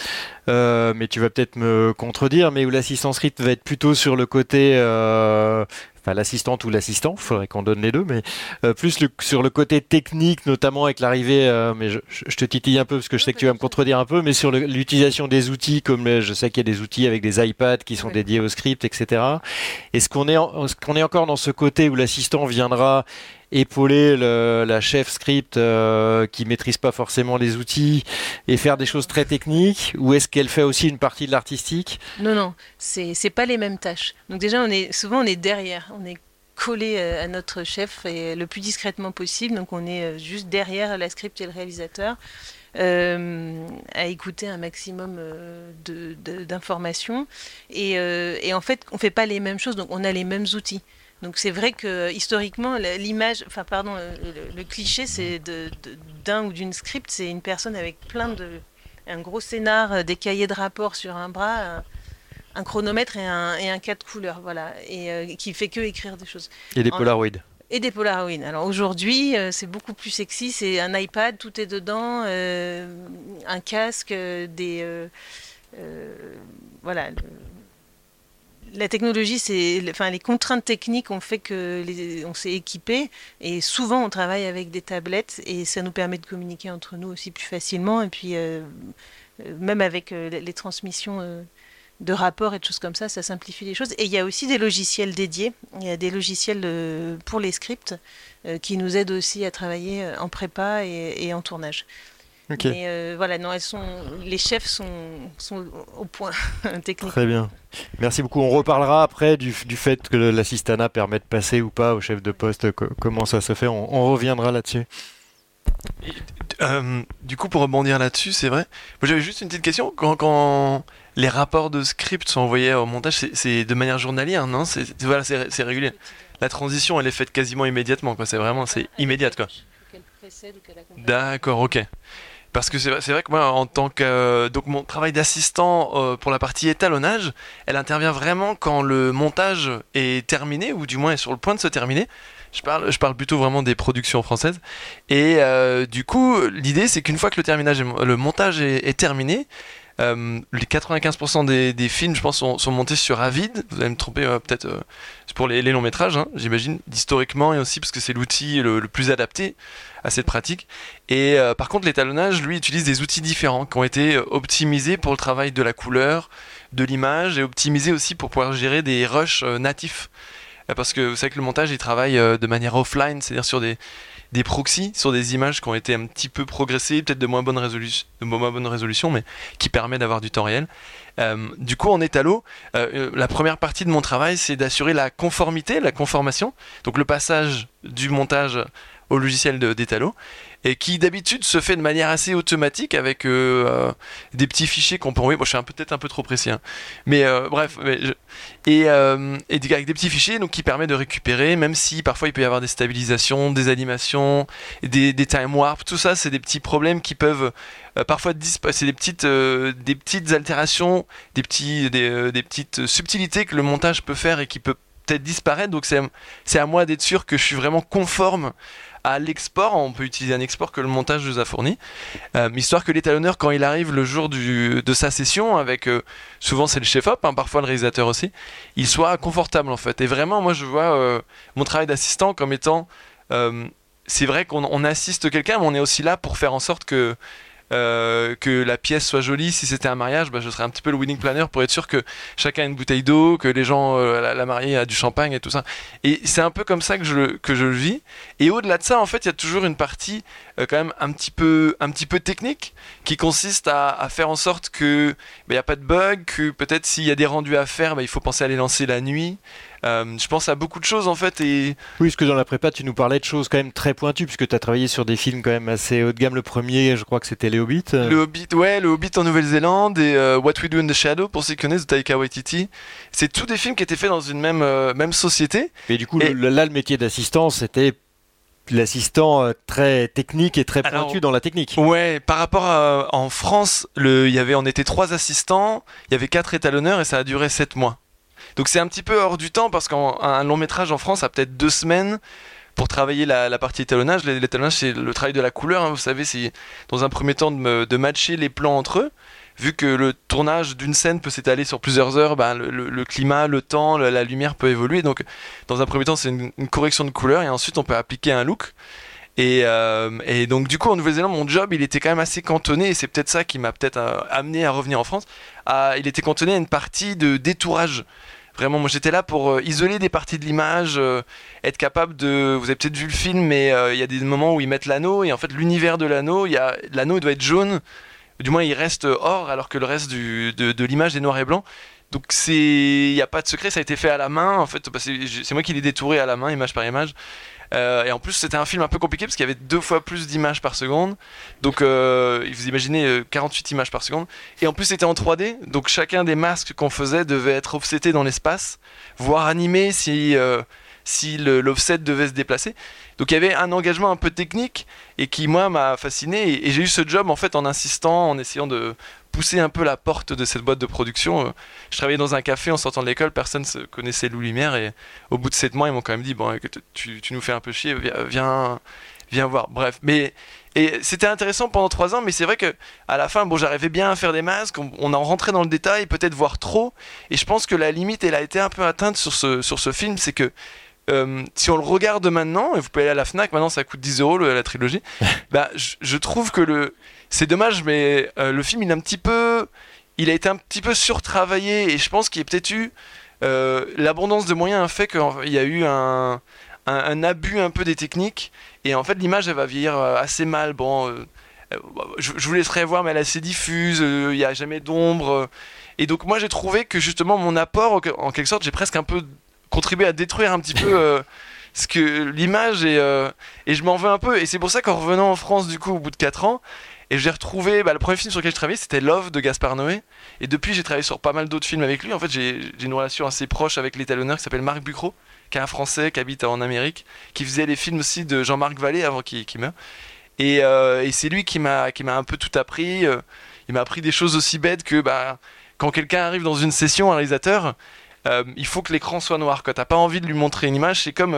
euh, mais tu vas peut-être me contredire, mais où l'assistant script va être plutôt sur le côté, euh, enfin l'assistante ou l'assistant, il faudrait qu'on donne les deux, mais euh, plus sur le côté technique, notamment avec l'arrivée, mais je, te titille un peu parce que je sais que tu vas me contredire un peu, mais sur l'utilisation des outils, comme je sais qu'il y a des outils avec des iPads qui sont dédiés au script, etc. Est-ce qu'on est, est, qu'on est encore dans ce côté où l'assistant viendra épauler la chef script euh, qui maîtrise pas forcément les outils et faire des choses très techniques ou est-ce qu'elle fait aussi une partie de l'artistique? Non, non, c'est pas les mêmes tâches. Donc déjà, on est souvent on est derrière, on est collé euh, à notre chef et le plus discrètement possible. Donc on est euh, juste derrière la script et le réalisateur. à écouter un maximum d'informations. et, et, en fait, on fait pas les mêmes choses, donc on a les mêmes outils. Donc c'est vrai que historiquement, l'image, enfin pardon, le, cliché, c'est d'un ou d'une script, c'est une personne avec plein de, un gros scénar, euh, des cahiers de rapport sur un bras, un, chronomètre et un, et un cas de couleur, voilà, et euh, qui fait que écrire des choses. Et des Polaroids. Et des Polaroids. Alors aujourd'hui, euh, c'est beaucoup plus sexy, c'est un iPad, tout est dedans, un casque, des, voilà la technologie, c'est, enfin, les contraintes techniques ont fait que on s'est équipé et souvent on travaille avec des tablettes et ça nous permet de communiquer entre nous aussi plus facilement et puis euh, euh, même avec euh, les transmissions de rapports et de choses comme ça, ça simplifie les choses. Et il y a aussi des logiciels dédiés. Il y a des logiciels pour les scripts qui nous aident aussi à travailler en prépa et en tournage. Mais euh, voilà, non, elles sont, les chefs sont, sont au point [LAUGHS] technique. Très bien. Merci beaucoup. On reparlera après du, du fait que l'assistana permet de passer ou pas au chef de poste, comment ça se fait? On, reviendra là-dessus. Euh, du coup, pour rebondir là-dessus, c'est vrai. J'avais juste une petite question. Quand, quand, les rapports de script sont envoyés au montage, c'est de manière journalière, non? C'est voilà, c'est régulier. La transition, elle est faite quasiment immédiatement. C'est vraiment, c'est immédiat, quoi. D'accord, ok. Parce que c'est vrai que moi, en tant que euh, donc mon travail d'assistant euh, pour la partie étalonnage, elle intervient vraiment quand le montage est terminé ou du moins est sur le point de se terminer. Je parle, je parle plutôt vraiment des productions françaises. Et euh, du coup, l'idée c'est qu'une fois que le, terminage le montage est, terminé, les 95% des, films, je pense, sont, montés sur Avid. Vous allez me tromper peut-être pour les, longs métrages, hein, j'imagine, historiquement et aussi parce que c'est l'outil le, plus adapté à cette pratique. Et euh, par contre, l'étalonnage, lui, utilise des outils différents qui ont été euh, optimisés pour le travail de la couleur, de l'image et optimisés aussi pour pouvoir gérer des rushs euh, natifs. Parce que vous savez que le montage, il travaille de manière offline, c'est-à-dire sur des, des proxys sur des images qui ont été un petit peu progressées, peut-être de moins bonne résolution, de moins bonne résolution, mais qui permet d'avoir du temps réel. Euh, du coup, en étalo, euh, la première partie de mon travail, c'est d'assurer la conformité, la conformation, donc le passage du montage au logiciel d'Etalo et qui d'habitude se fait de manière assez automatique avec euh, euh, des petits fichiers qu'on peut envoyer. Moi, je suis peut-être un peu trop précis, hein. mais euh, bref, et, avec des petits fichiers donc qui permet de récupérer, même si parfois il peut y avoir des stabilisations, des animations, des, time warp, tout ça, c'est des petits problèmes qui peuvent parfois c'est des petites des petites altérations, des petits des petites subtilités que le montage peut faire et qui peut peut-être disparaître. Donc c'est à moi d'être sûr que je suis vraiment conforme à l'export. On peut utiliser un export que le montage nous a fourni. Euh, histoire que l'étalonneur, quand il arrive le jour de sa session, avec euh, souvent c'est le chef-op, hein, parfois le réalisateur aussi, il soit confortable en fait. Et vraiment, moi je vois euh, mon travail d'assistant comme étant. c'est vrai qu'on assiste quelqu'un, mais on est aussi là pour faire en sorte que euh, que la pièce soit jolie. Si c'était un mariage, bah, je serais un petit peu le wedding planner pour être sûr que chacun a une bouteille d'eau, que les gens, euh, la, mariée a du champagne et tout ça. Et c'est un peu comme ça que je, que je le vis. Et au-delà de ça, en fait, il y a toujours une partie euh, quand même un petit peu, un petit peu technique qui consiste à, faire en sorte que il bah, n'y a pas de bug, que peut-être s'il y a des rendus à faire, bah, il faut penser à les lancer la nuit. Euh, je pense à beaucoup de choses en fait. Et... Oui, parce que dans la prépa, tu nous parlais de choses quand même très pointues, puisque tu as travaillé sur des films quand même assez haut de gamme. Le premier, je crois que c'était Les Hobbits. Le Hobbit, ouais, Le Hobbit en Nouvelle-Zélande et euh, What We Do in the Shadow, pour ceux qui connaissent, de Taika Waititi. C'est tous des films qui étaient faits dans une même, euh, même société. Et du coup, là, le métier d'assistant, c'était l'assistant très technique et très pointu dans la technique. Ouais, par rapport à en France, le, y avait, on était trois assistants, il y avait quatre étalonneurs et ça a duré sept mois. Donc c'est un petit peu hors du temps parce qu'un long métrage en France a peut-être deux semaines pour travailler la, partie étalonnage. L'étalonnage, c'est le travail de la couleur. Hein. vous savez, c'est dans un premier temps de, matcher les plans entre eux. Vu que le tournage d'une scène peut s'étaler sur plusieurs heures, ben, le, climat, le temps, la, lumière peut évoluer. Donc, dans un premier temps, c'est une, correction de couleur et ensuite, on peut appliquer un look. Et, euh, donc, du coup, en Nouvelle-Zélande, mon job, il était quand même assez cantonné et c'est peut-être ça qui m'a peut-être euh, amené à revenir en France. il était cantonné à une partie de détourage. Vraiment, moi j'étais là pour euh, isoler des parties de l'image, être capable de. Vous avez peut-être vu le film, mais il y a des moments où ils mettent l'anneau et en fait l'univers de l'anneau, l'anneau il doit être jaune, du moins il reste or alors que le reste de l'image est noir et blanc. Donc c'est, il n'y a pas de secret, ça a été fait à la main en fait. C'est moi qui l'ai détouré à la main, image par image. Euh, et en plus, c'était un film un peu compliqué parce qu'il y avait deux fois plus d'images par seconde. Donc, euh, vous imaginez 48 euh, images par seconde. Et en plus, c'était en 3D. Donc, chacun des masques qu'on faisait devait être offseté dans l'espace, voire animé si, si l'offset devait se déplacer. Donc, il y avait un engagement un peu technique et qui, moi, m'a fasciné. et j'ai eu ce job en fait en insistant, en essayant de pousser un peu la porte de cette boîte de production. Euh, je travaillais dans un café en sortant de l'école, personne ne connaissait Lou Lumière et au bout de 7 mois, ils m'ont quand même dit bon, tu, tu, nous fais un peu chier, viens, viens voir. Bref, mais et c'était intéressant pendant 3 ans, mais c'est vrai que à la fin, bon, j'arrivais bien à faire des masques, on, en rentrait dans le détail, peut-être voir trop, et je pense que la limite, elle a été un peu atteinte sur ce, sur ce film, c'est que euh, si on le regarde maintenant, et vous pouvez aller à la Fnac, maintenant ça coûte 10 euros la trilogie, [LAUGHS] bah, je trouve que le, c'est dommage, mais euh, le film, il a un petit peu, il a été un petit peu surtravaillé et je pense qu'il a peut-être eu euh, l'abondance de moyens a fait qu'il y a eu un, un, abus un peu des techniques et en fait l'image elle va vieillir euh, assez mal. Bon, je, vous laisserai voir, mais elle est assez diffuse, il n'y a jamais d'ombre. et donc moi j'ai trouvé que justement mon apport, en quelque sorte, j'ai presque un peu contribué à détruire un petit peu ce que l'image et, et je m'en veux un peu. Et c'est pour ça qu'en revenant en France du coup au bout de 4 ans, et j'ai retrouvé, bah, le premier film sur lequel je travaillais, c'était Love de Gaspard Noé. Et depuis, j'ai travaillé sur pas mal d'autres films avec lui. En fait, j'ai une relation assez proche avec l'étalonneur qui s'appelle Marc Bucro, qui est un Français qui habite en Amérique, qui faisait les films aussi de Jean-Marc Vallée avant qu'il meure. Et, euh, et c'est lui qui m'a un peu tout appris. Euh, il m'a appris des choses aussi bêtes que bah, quand quelqu'un arrive dans une session, un réalisateur, euh, il faut que l'écran soit noir. Quand t'as pas envie de lui montrer une image, c'est comme,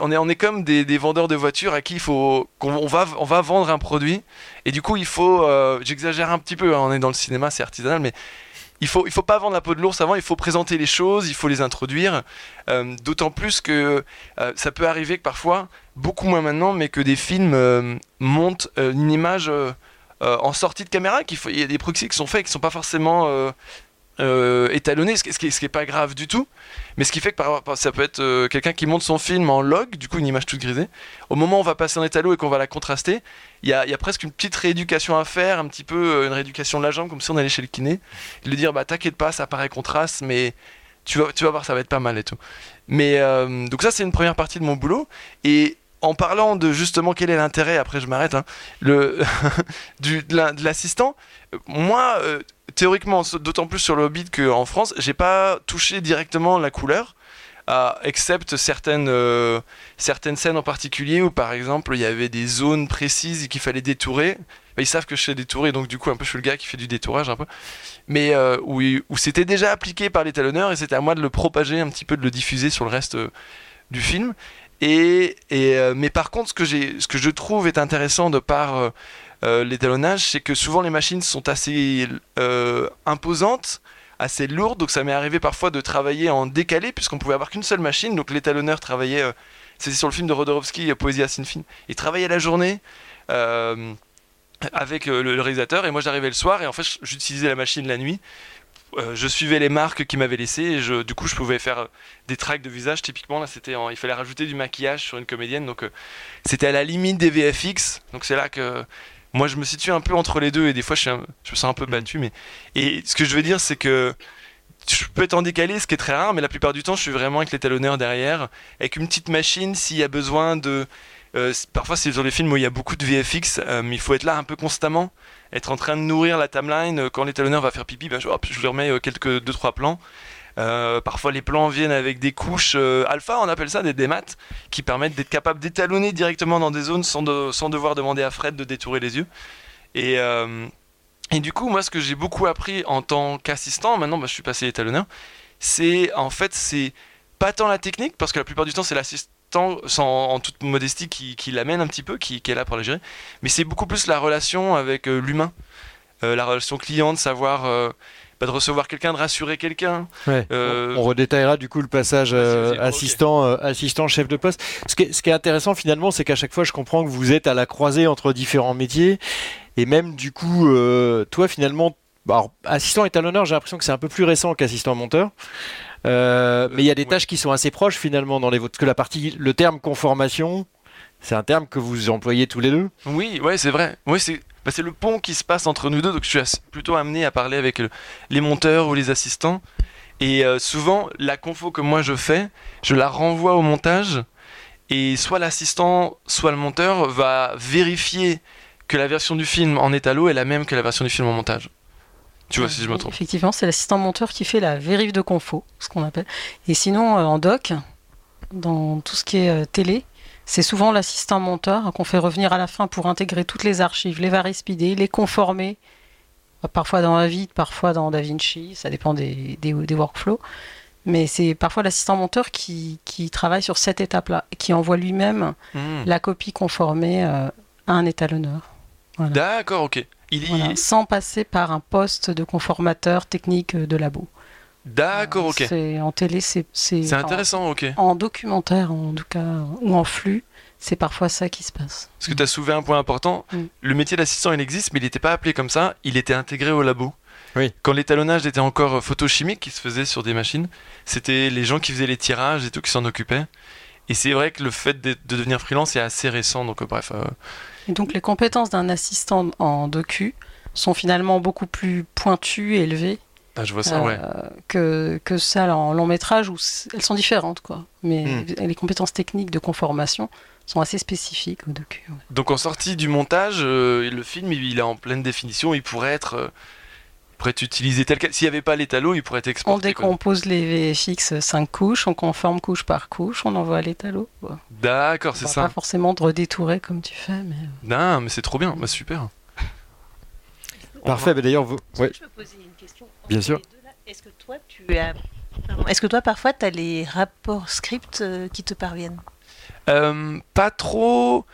on est, comme des, vendeurs de voitures à qui il faut, qu'on on va vendre un produit, et du coup il faut, euh, j'exagère un petit peu, hein, on est dans le cinéma, c'est artisanal, mais il faut, il faut pas vendre la peau de l'ours avant, il faut présenter les choses, il faut les introduire. D'autant plus que ça peut arriver que parfois, beaucoup moins maintenant, mais que des films montent une image en sortie de caméra, qu'il il y a des proxys qui sont faits qui sont pas forcément euh, étalonné, ce qui, ce est- pas grave du tout, mais ce qui fait que par, ça peut être euh, quelqu'un qui monte son film en log, du coup une image toute grisée. Au moment où on va passer en étalo et qu'on va la contraster, il y a, presque une petite rééducation à faire, un petit peu euh, une rééducation de la jambe, comme si on allait chez le kiné. Et lui dire, bah t'inquiète pas, ça paraît contraste, mais tu vas, voir, ça va être pas mal et tout. Mais donc ça, c'est une première partie de mon boulot. Et en parlant de justement quel est l'intérêt, après je m'arrête, hein, le, [LAUGHS] de la- de l'assistant, moi, euh, théoriquement, d'autant plus sur le Hobbit qu'en France, j'ai pas touché directement la couleur. euh, excepte certaines, euh, certaines scènes en particulier où par exemple il y avait des zones précises qu'il fallait détourer. Ils savent que je sais détourer, donc du coup un peu je suis le gars qui fait du détourage un peu. Mais euh, où, où c'était déjà appliqué par l'étalonneur et c'était à moi de le propager un petit peu, de le diffuser sur le reste du film. Et, euh, mais par contre, ce que, je trouve est intéressant de par euh, euh, l'étalonnage, c'est que souvent les machines sont assez imposantes, assez lourdes. Donc ça m'est arrivé parfois de travailler en décalé, puisqu'on pouvait avoir qu'une seule machine. Donc l'étalonneur travaillait, c'était sur le film de Rodorovsky, Poésie à Sinfin. Il travaillait la journée. avec le réalisateur et moi j'arrivais le soir et en fait j'utilisais la machine la nuit Euh, je suivais les marques qu'il m'avait laissées et je, du coup je pouvais faire euh, des tracks de visage typiquement là c'était en- il fallait rajouter du maquillage sur une comédienne donc euh, c'était à la limite des VFX donc c'est là que moi je me situe un peu entre les deux et des fois je, suis un- je me sens un peu battu mais et ce que je veux dire c'est que je peux être en décalé, ce qui est très rare, mais la plupart du temps, je suis vraiment avec l'étalonneur derrière, avec une petite machine s'il y a besoin de. Euh, parfois, c'est sur les films où il y a beaucoup de VFX, euh, mais il faut être là un peu constamment, être en train de nourrir la timeline. Euh, Quand l'étalonneur va faire pipi, ben, je, hop, je lui remets quelques deux trois plans. Parfois, les plans viennent avec des couches alpha, on appelle ça des démats, qui permettent d'être capable d'étalonner directement dans des zones sans, de- sans devoir demander à Fred de détourer les yeux. Et, du coup, moi, ce que j'ai beaucoup appris en tant qu'assistant, maintenant, bah, je suis passé étalonneur, c'est en fait, c'est pas tant la technique, parce que la plupart du temps, c'est l'assistant, sans, en toute modestie, qui, qui l'amène un petit peu, qui, qui est là pour la gérer, mais c'est beaucoup plus la relation avec euh, l'humain, Euh, la relation client, de savoir, euh, bah, de recevoir quelqu'un, de rassurer quelqu'un. Ouais. On redétaillera du coup le passage ok. assistant, assistant chef de poste. Ce qui est, ce qui est intéressant finalement, c'est qu'à chaque fois, je comprends que vous êtes à la croisée entre différents métiers. Et même du coup, toi finalement, bah, alors, assistant étalonneur, j'ai l'impression que c'est un peu plus récent qu'assistant monteur. Euh, mais il y a des tâches qui sont assez proches finalement dans les vôtres. Parce que la partie, le terme conformation, c'est un terme que vous employez tous les deux? Oui, ouais, c'est vrai. Oui, c'est bah, c'est le pont qui se passe entre nous deux, donc je suis plutôt amené à parler avec le- les monteurs ou les assistants. Et euh, souvent, la confo que moi je fais, je la renvoie au montage, et soit l'assistant, soit le monteur va vérifier que la version du film en étalo est la même que la version du film en montage. Tu vois si je me trompe. Effectivement, c'est l'assistant monteur qui fait la vérif de confo, ce qu'on appelle. Et sinon, euh, en doc, dans tout ce qui est euh, télé, c'est souvent l'assistant monteur qu'on fait revenir à la fin pour intégrer toutes les archives, les varispider, les conformer, euh, parfois dans Avid, parfois dans DaVinci, ça dépend des, des, des workflows. Mais c'est parfois l'assistant monteur qui, qui travaille sur cette étape-là, qui envoie lui-même Hmm. la copie conformée euh, à un étalonneur. D'accord, ok. Il, il- Voilà, sans passer par un poste de conformateur technique euh, de labo. D'accord, ok. C'est- En télé, c'est c'est- C'est intéressant, ok. En, en documentaire, en tout cas, ou en flux, c'est parfois ça qui se passe. Parce que tu as soulevé un point important. Mm. Le métier d'assistant, il existe, mais il n'était pas appelé comme ça. Il était intégré au labo. Oui. Quand l'étalonnage était encore euh, photochimique, qui se faisait sur des machines, c'était les gens qui faisaient les tirages et tout qui s'en occupaient. Et c'est vrai que le fait de, de devenir freelance est assez récent. Donc, euh, bref. euh, Et donc les compétences d'un assistant en docu sont finalement beaucoup plus pointues et élevées ah, je vois ça, euh, ouais. que, que ça en long métrage où elles sont différentes. Quoi. Mais Hmm. les compétences techniques de conformation sont assez spécifiques au docu. ouais. Donc, en sortie du montage, euh, le film, il, il est en pleine définition. Il pourrait être. Euh, pourrait être utilisé tel quel. S'il n'y avait pas l'étalo, il pourrait être On exporté. quoi. décompose les VFX 5 couches, on conforme couche par couche, on envoie à l'étalo. quoi. D'accord, c'est On va ça. Pas forcément de redétourer comme tu fais, mais Non, mais c'est trop bien. Bah, super. [LAUGHS] Parfait. bah, D'ailleurs, vous. ouais. Je peux poser une question Bien entre sûr. les deux, là? Est-ce que toi, tu as... Est-ce que toi, parfois, tu as les rapports scripts euh, qui te parviennent? Euh, pas trop.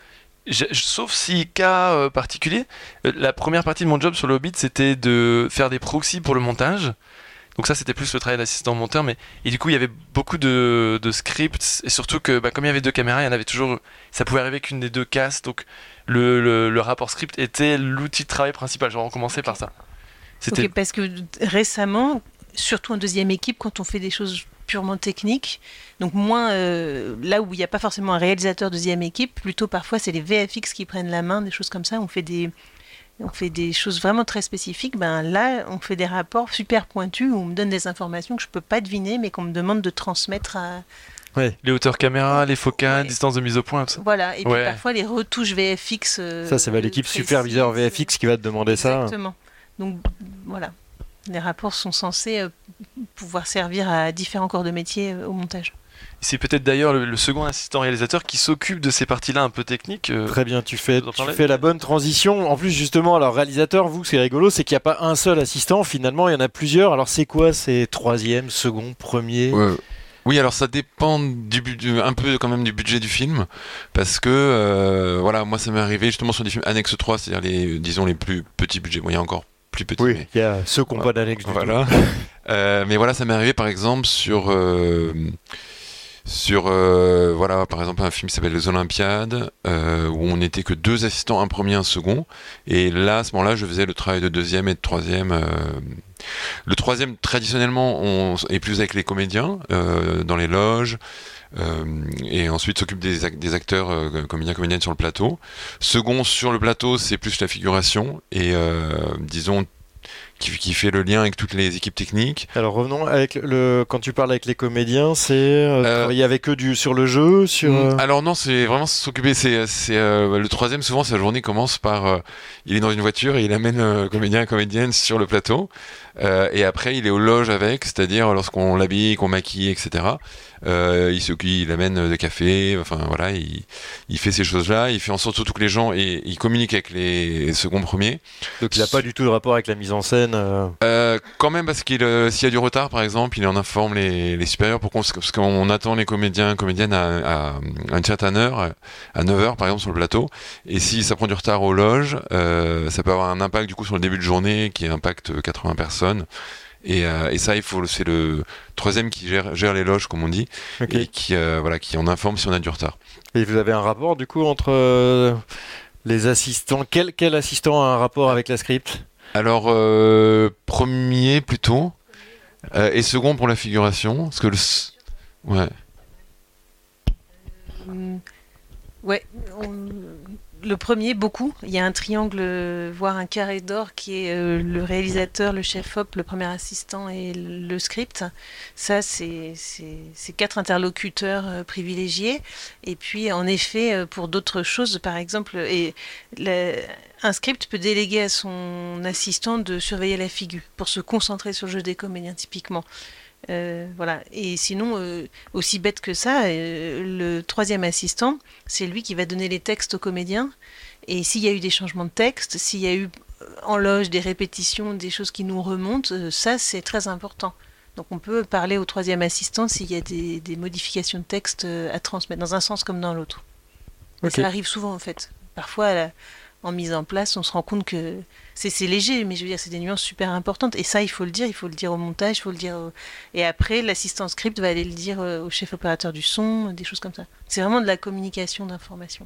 Je- je- sauf si cas euh, particulier. Euh, la première partie de mon job sur le Hobbit, c'était de faire des proxys pour le montage. Donc ça, c'était plus le travail d'assistant monteur. Mais et du coup, il y avait beaucoup de, de scripts et surtout que, bah, comme il y avait deux caméras, il y en avait toujours. Ça pouvait arriver qu'une des deux casses. Donc le, le- le rapport script était l'outil de travail principal. Genre, on commençait par ça. C'était Ok, Parce que récemment, surtout en deuxième équipe quand on fait des choses purement techniques. Donc moins euh, là où il n'y a pas forcément un réalisateur deuxième équipe, plutôt parfois c'est les VFX qui prennent la main, des choses comme ça. On fait des, on fait des choses vraiment très spécifiques. Ben là, on fait des rapports super pointus où on me donne des informations que je peux pas deviner, mais qu'on me demande de transmettre à. Les hauteurs caméra, les focales, Ouais. distance de mise au point, tout ça. Voilà. Et puis Ouais. parfois les retouches VFX. euh, Ça, c'est va l'équipe superviseur VFX qui va te demander ça. Exactement. Donc voilà. Les rapports sont censés euh, pouvoir servir à différents corps de métier euh, au montage. C'est peut-être d'ailleurs le, le second assistant réalisateur qui s'occupe de ces parties-là un peu techniques. euh, Très bien, tu fais, tu fais la bonne transition. En plus, justement, alors réalisateur, vous, c'est rigolo, c'est qu'il n'y a pas un seul assistant. Finalement, il y en a plusieurs. Alors, c'est quoi C'est troisième, second, premier? Ouais. Oui, alors ça dépend du, du- un peu quand même du budget du film, parce que euh, voilà, moi ça m'est arrivé justement sur des films annexe 3, c'est-à-dire les, disons les plus petits budgets. Bon, il y a encore plus petits. Oui, il y a ceux n'ont pas d'annexe. Voilà. [LAUGHS] Euh, mais voilà, ça m'est arrivé par exemple sur euh, sur euh, voilà par exemple un film qui s'appelle Les Olympiades euh, où on n'était que deux assistants, un premier, un second. Et là, à ce moment-là, je faisais le travail de deuxième et de troisième. euh, le troisième, traditionnellement, on est plus avec les comédiens dans les loges. Euh, et ensuite s'occupe des, des acteurs euh, comédiens comédiennes sur le plateau. Second sur le plateau, c'est plus la figuration et euh, disons qui, qui fait le lien avec toutes les équipes techniques. Alors, revenons avec le. Quand tu parles avec les comédiens, c'est euh, Euh, travailler avec eux du... sur le jeu sur, Mm, euh, Alors non, c'est vraiment s'occuper. C'est, c'est le troisième. Souvent, sa journée commence par il est dans une voiture et il amène le comédien et comédienne sur le plateau. Et après, il est aux loges avec, c'est-à-dire lorsqu'on l'habille, qu'on maquille, etc. Euh, il amène des cafés. Enfin voilà, il, il fait ces choses-là. Il fait en sorte surtout que les gens et il communique avec les seconds premiers. Donc, il n'a pas du tout de rapport avec la mise en scène. euh, Euh, quand même parce qu'il euh, s'il y a du retard par exemple, il en informe les, les supérieurs pour qu'on parce qu'on attend les comédiens comédiennes à, à, à une certaine heure, à 9h par exemple sur le plateau. Et si ça prend du retard aux loges, euh, ça peut avoir un impact du coup sur le début de journée qui impacte 80 personnes. Et, euh, et ça, il faut c'est le troisième qui gère, gère les loges comme on dit et qui euh, voilà qui en informe si on a du retard. Et vous avez un rapport du coup entre euh, les assistants? Quel, quel assistant a un rapport avec la script? Alors euh, premier plutôt euh, et second pour la figuration parce que le ouais. Ouais, on- le premier, beaucoup. Il y a un triangle, euh, voire un carré d'or qui est euh, le réalisateur, le chef-op, le premier assistant et le script. Ça, c'est quatre interlocuteurs euh, privilégiés. Et puis, en effet, pour d'autres choses, par exemple, et un script peut déléguer à son assistant de surveiller la figure pour se concentrer sur le jeu des comédiens, typiquement. Euh, voilà. Et sinon, euh, aussi bête que ça, euh, le troisième assistant, c'est lui qui va donner les textes aux comédiens. Et s'il y a eu des changements de texte, s'il y a eu en loge des répétitions, des choses qui nous remontent, ça c'est très important. Donc on peut parler au troisième assistant s'il y a des, des modifications de texte à transmettre dans un sens comme dans l'autre. Ça arrive souvent en fait. Parfois, la- en mise en place, on se rend compte que c'est c'est léger, mais je veux dire, c'est des nuances super importantes. Et ça, il faut le dire, il faut le dire au montage, il faut le dire. au- Et après, l'assistant script va aller le dire euh, au chef opérateur du son, des choses comme ça. C'est vraiment de la communication d'information.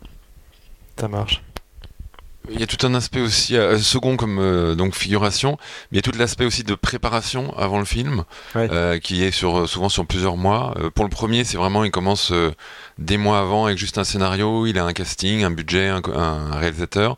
Ça marche. Il y a tout un aspect aussi, euh, second comme euh, donc figuration, mais il y a tout l'aspect aussi de préparation avant le film, Ouais. euh, qui est sur, souvent sur plusieurs mois. Euh, pour le premier, c'est vraiment, il commence euh, des mois avant avec juste un scénario, il a un casting, un budget, un réalisateur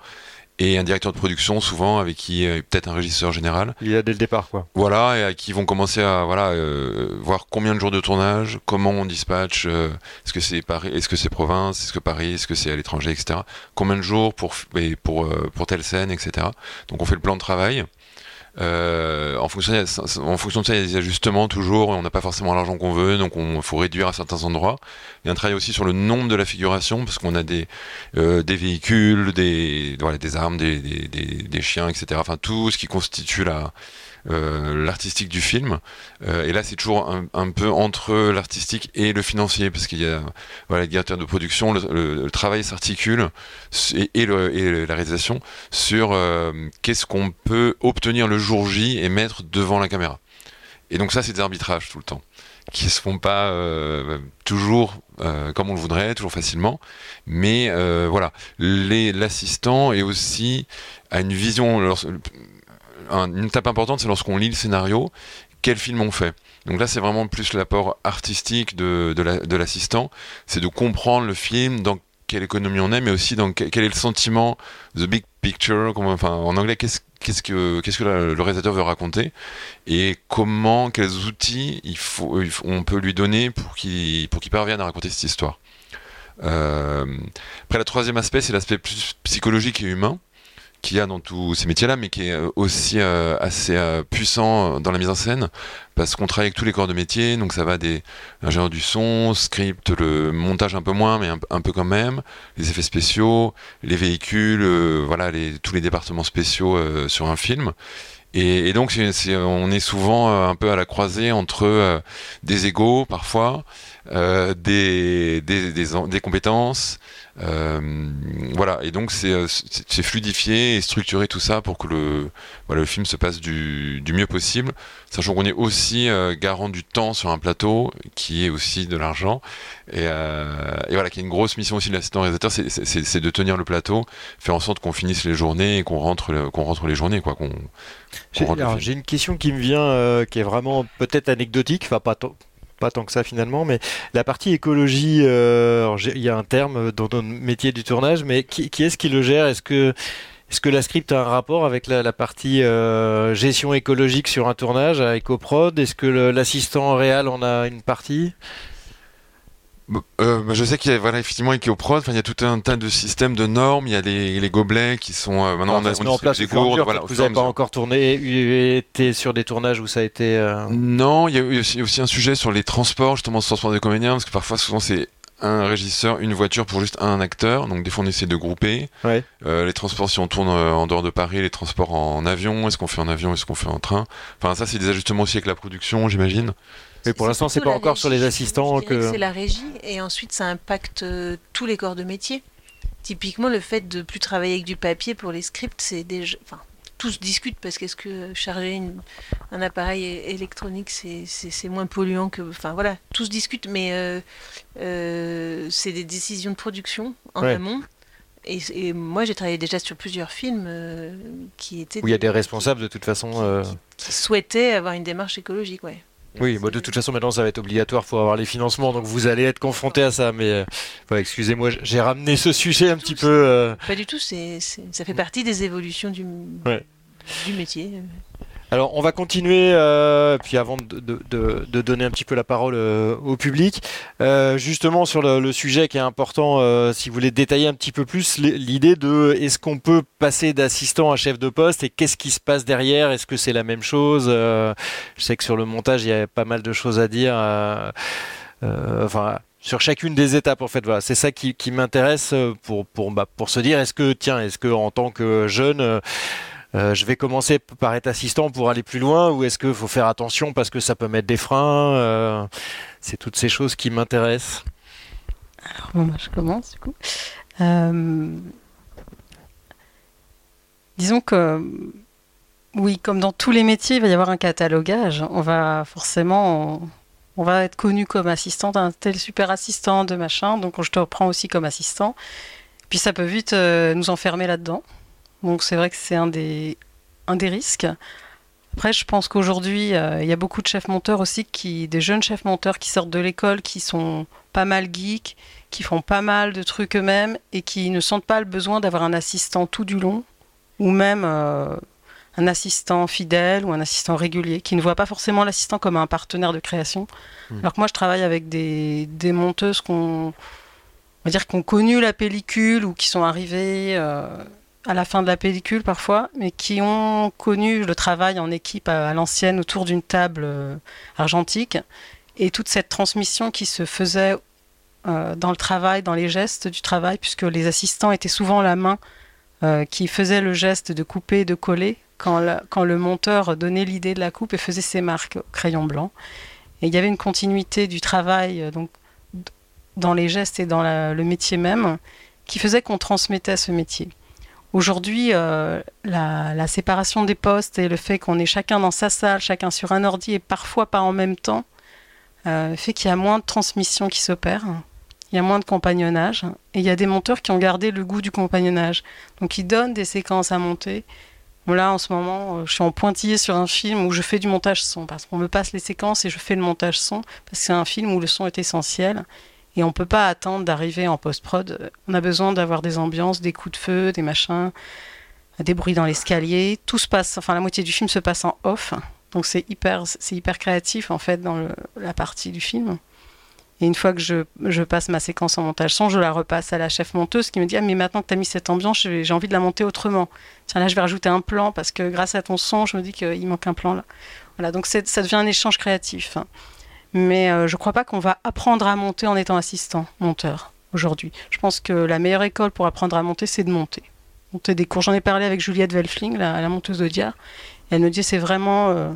et un directeur de production, souvent avec qui euh, peut-être un régisseur général. Il y a dès le départ quoi. Voilà, et à qui vont commencer à voilà euh, voir combien de jours de tournage, comment on dispatche, euh, est-ce que c'est Paris, est-ce que c'est province, est-ce que Paris, est-ce que c'est à l'étranger, etc. Combien de jours pour pour euh, pour telle scène, etc. Donc on fait le plan de travail. Euh, en, fonction, en fonction de ça, il y a des ajustements toujours. On n'a pas forcément l'argent qu'on veut, donc il faut réduire à certains endroits. Il y a un travail aussi sur le nombre de la figuration, parce qu'on a des, euh, des véhicules, des, voilà, des armes, des, des, des, chiens, etc. Enfin, tout ce qui constitue la, euh, l'artistique du film. Euh, et là, c'est toujours un, peu entre l'artistique et le financier, parce qu'il y a voilà, le directeur de production, le, travail s'articule et, et, et la réalisation sur euh, qu'est-ce qu'on peut obtenir le jour J et mettre devant la caméra. Et donc ça, c'est des arbitrages tout le temps, qui se font pas toujours comme on le voudrait, toujours facilement. Mais euh, voilà, l'assistant est aussi à une vision. Une étape importante, c'est lorsqu'on lit le scénario, quel film on fait. Donc là, c'est vraiment plus l'apport artistique de, l'assistant, c'est de comprendre le film, dans quelle économie on est, mais aussi dans quel, est le sentiment, the big picture, en anglais, qu'est-ce que, le réalisateur veut raconter et comment, quels outils on peut lui donner pour qu'il, pour qu'il parvienne à raconter cette histoire. Euh, après, le troisième aspect, c'est l'aspect plus psychologique et humain qu'il y a dans tous ces métiers-là, mais qui est euh, aussi euh, assez euh, puissant dans la mise en scène, parce qu'on travaille avec tous les corps de métier, donc ça va des ingénieurs du son, script, le montage un peu moins, mais un, peu quand même, les effets spéciaux, les véhicules, voilà, tous les départements spéciaux sur un film. Et, donc, on est souvent un peu à la croisée entre des égaux parfois, des, compétences, voilà, et donc euh, c'est fluidifier et structurer tout ça pour que le, le film se passe du, mieux possible, sachant qu'on est aussi euh, garant du temps sur un plateau, qui est aussi de l'argent, et, voilà, qui est une grosse mission aussi de l'assistant réalisateur, c'est de tenir le plateau, faire en sorte qu'on finisse les journées et qu'on rentre, qu'on rentre les journées, quoi. J'ai une question qui me vient, qui est vraiment peut-être anecdotique, enfin pas pas tant que ça finalement, mais la partie écologie, euh, il y a un terme dans notre métier du tournage, mais qui, est-ce qui le gère? Est-ce que est-ce que la script a un rapport avec la, partie euh, gestion écologique sur un tournage à EcoProd? Est-ce que l'assistant réel en a une partie? Euh, bah, je sais qu'il y a voilà, effectivement avec Prod, il y a tout un tas de systèmes de normes, il y a les, les gobelets qui sont euh, maintenant on, a, en place des gourdes. Voilà, vous n'avez pas encore tourné, été sur des tournages où ça a été. Euh, non, il y a aussi, aussi, un sujet sur les transports, justement, ce transport des comédiens, parce que parfois, souvent, c'est un régisseur, une voiture pour juste un acteur. Donc des fois on essaie de grouper. Ouais. les transports si on tourne en dehors de Paris, les transports en avion, est-ce qu'on fait en avion, est-ce qu'on fait en train? Enfin ça c'est des ajustements aussi avec la production j'imagine. Mais pour l'instant, c'est pas encore sur les assistants que. C'est la régie et ensuite ça impacte euh, tous les corps de métier. Typiquement, le fait de plus travailler avec du papier pour les scripts, c'est déjà. Enfin, tous discutent parce qu'est-ce que charger un appareil électronique c'est moins polluant que. Enfin voilà, tous discutent, mais euh, euh, c'est des décisions de production en amont. Et, moi, j'ai travaillé déjà sur plusieurs films qui étaient. Où il y a des responsables de toute façon. Qui, qui, souhaitaient avoir une démarche écologique, ouais. Oui, de toute façon maintenant ça va être obligatoire pour avoir les financements, donc vous allez être confronté à ça. Mais euh, excusez-moi, j'ai ramené ce sujet un petit peu. Euh, Pas du tout, c'est, ça fait partie des évolutions du, du métier. Alors, on va continuer, euh, puis avant de, donner un petit peu la parole euh, au public, euh, justement sur le, sujet qui est important, si vous voulez détailler un petit peu plus l'idée de est-ce qu'on peut passer d'assistant à chef de poste et qu'est-ce qui se passe derrière? Est-ce que c'est la même chose? Je sais que sur le montage, il y a pas mal de choses à dire. enfin, sur chacune des étapes en fait voilà c'est ça qui, m'intéresse pour pour bah, pour se dire est-ce que tiens est-ce que en tant que jeune euh, je vais commencer par être assistant pour aller plus loin ou est-ce qu'il faut faire attention parce que ça peut mettre des freins euh, C'est toutes ces choses qui m'intéressent. Alors bon, bah, je commence du coup. Euh, disons que oui, comme dans tous les métiers, il va y avoir un catalogage. On va forcément, on, va être connu comme assistant d'un tel super assistant de machin, donc je te reprends aussi comme assistant. Puis ça peut vite nous enfermer là-dedans. Donc c'est vrai que c'est un des, un des risques. Après, je pense qu'aujourd'hui, euh, il y a beaucoup de chefs monteurs aussi, qui, des jeunes chefs monteurs qui sortent de l'école, qui sont pas mal geeks, qui font pas mal de trucs eux-mêmes et qui ne sentent pas le besoin d'avoir un assistant tout du long, ou même euh, un assistant fidèle ou un assistant régulier, qui ne voit pas forcément l'assistant comme un partenaire de création. Hmm. Alors que moi, je travaille avec des, des monteuses qu'on va dire qui ont connu la pellicule ou qui sont arrivées. Euh, à la fin de la pellicule parfois, mais qui ont connu le travail en équipe à, l'ancienne autour d'une table euh, argentique et toute cette transmission qui se faisait euh, dans le travail, dans les gestes du travail, puisque les assistants étaient souvent la main euh, qui faisait le geste de couper de coller quand, quand le monteur donnait l'idée de la coupe et faisait ses marques au crayon blanc. Et il y avait une continuité du travail donc, dans les gestes et dans le métier même qui faisait qu'on transmettait ce métier. Aujourd'hui, euh, la, séparation des postes et le fait qu'on est chacun dans sa salle, chacun sur un ordi et parfois pas en même temps, euh, fait qu'il y a moins de transmission qui s'opère. Il y a moins de compagnonnage. Et il y a des monteurs qui ont gardé le goût du compagnonnage. Donc ils donnent des séquences à monter, Bon, là, en ce moment, euh, je suis en pointillé sur un film où je fais du montage son, parce qu'on me passe les séquences et je fais le montage son, parce que c'est un film où le son est essentiel. Et on peut pas attendre d'arriver en post-prod. On a besoin d'avoir des ambiances, des coups de feu, des machins, des bruits dans l'escalier. Tout se passe, enfin la moitié du film se passe en off. Donc c'est hyper, hyper créatif en fait dans la partie du film. Et une fois que je, passe ma séquence en montage son, je la repasse à la chef monteuse qui me dit ah, mais maintenant que tu as mis cette ambiance, j'ai envie de la monter autrement. Tiens là je vais rajouter un plan parce que grâce à ton son, je me dis qu'il manque un plan là. Voilà donc ça devient un échange créatif. Mais euh, je crois pas qu'on va apprendre à monter en étant assistant monteur aujourd'hui. Je pense que la meilleure école pour apprendre à monter, c'est de monter. Monter des cours. J'en ai parlé avec Juliette Velfling, la, la monteuse de Diar. Elle me dit c'est vraiment euh,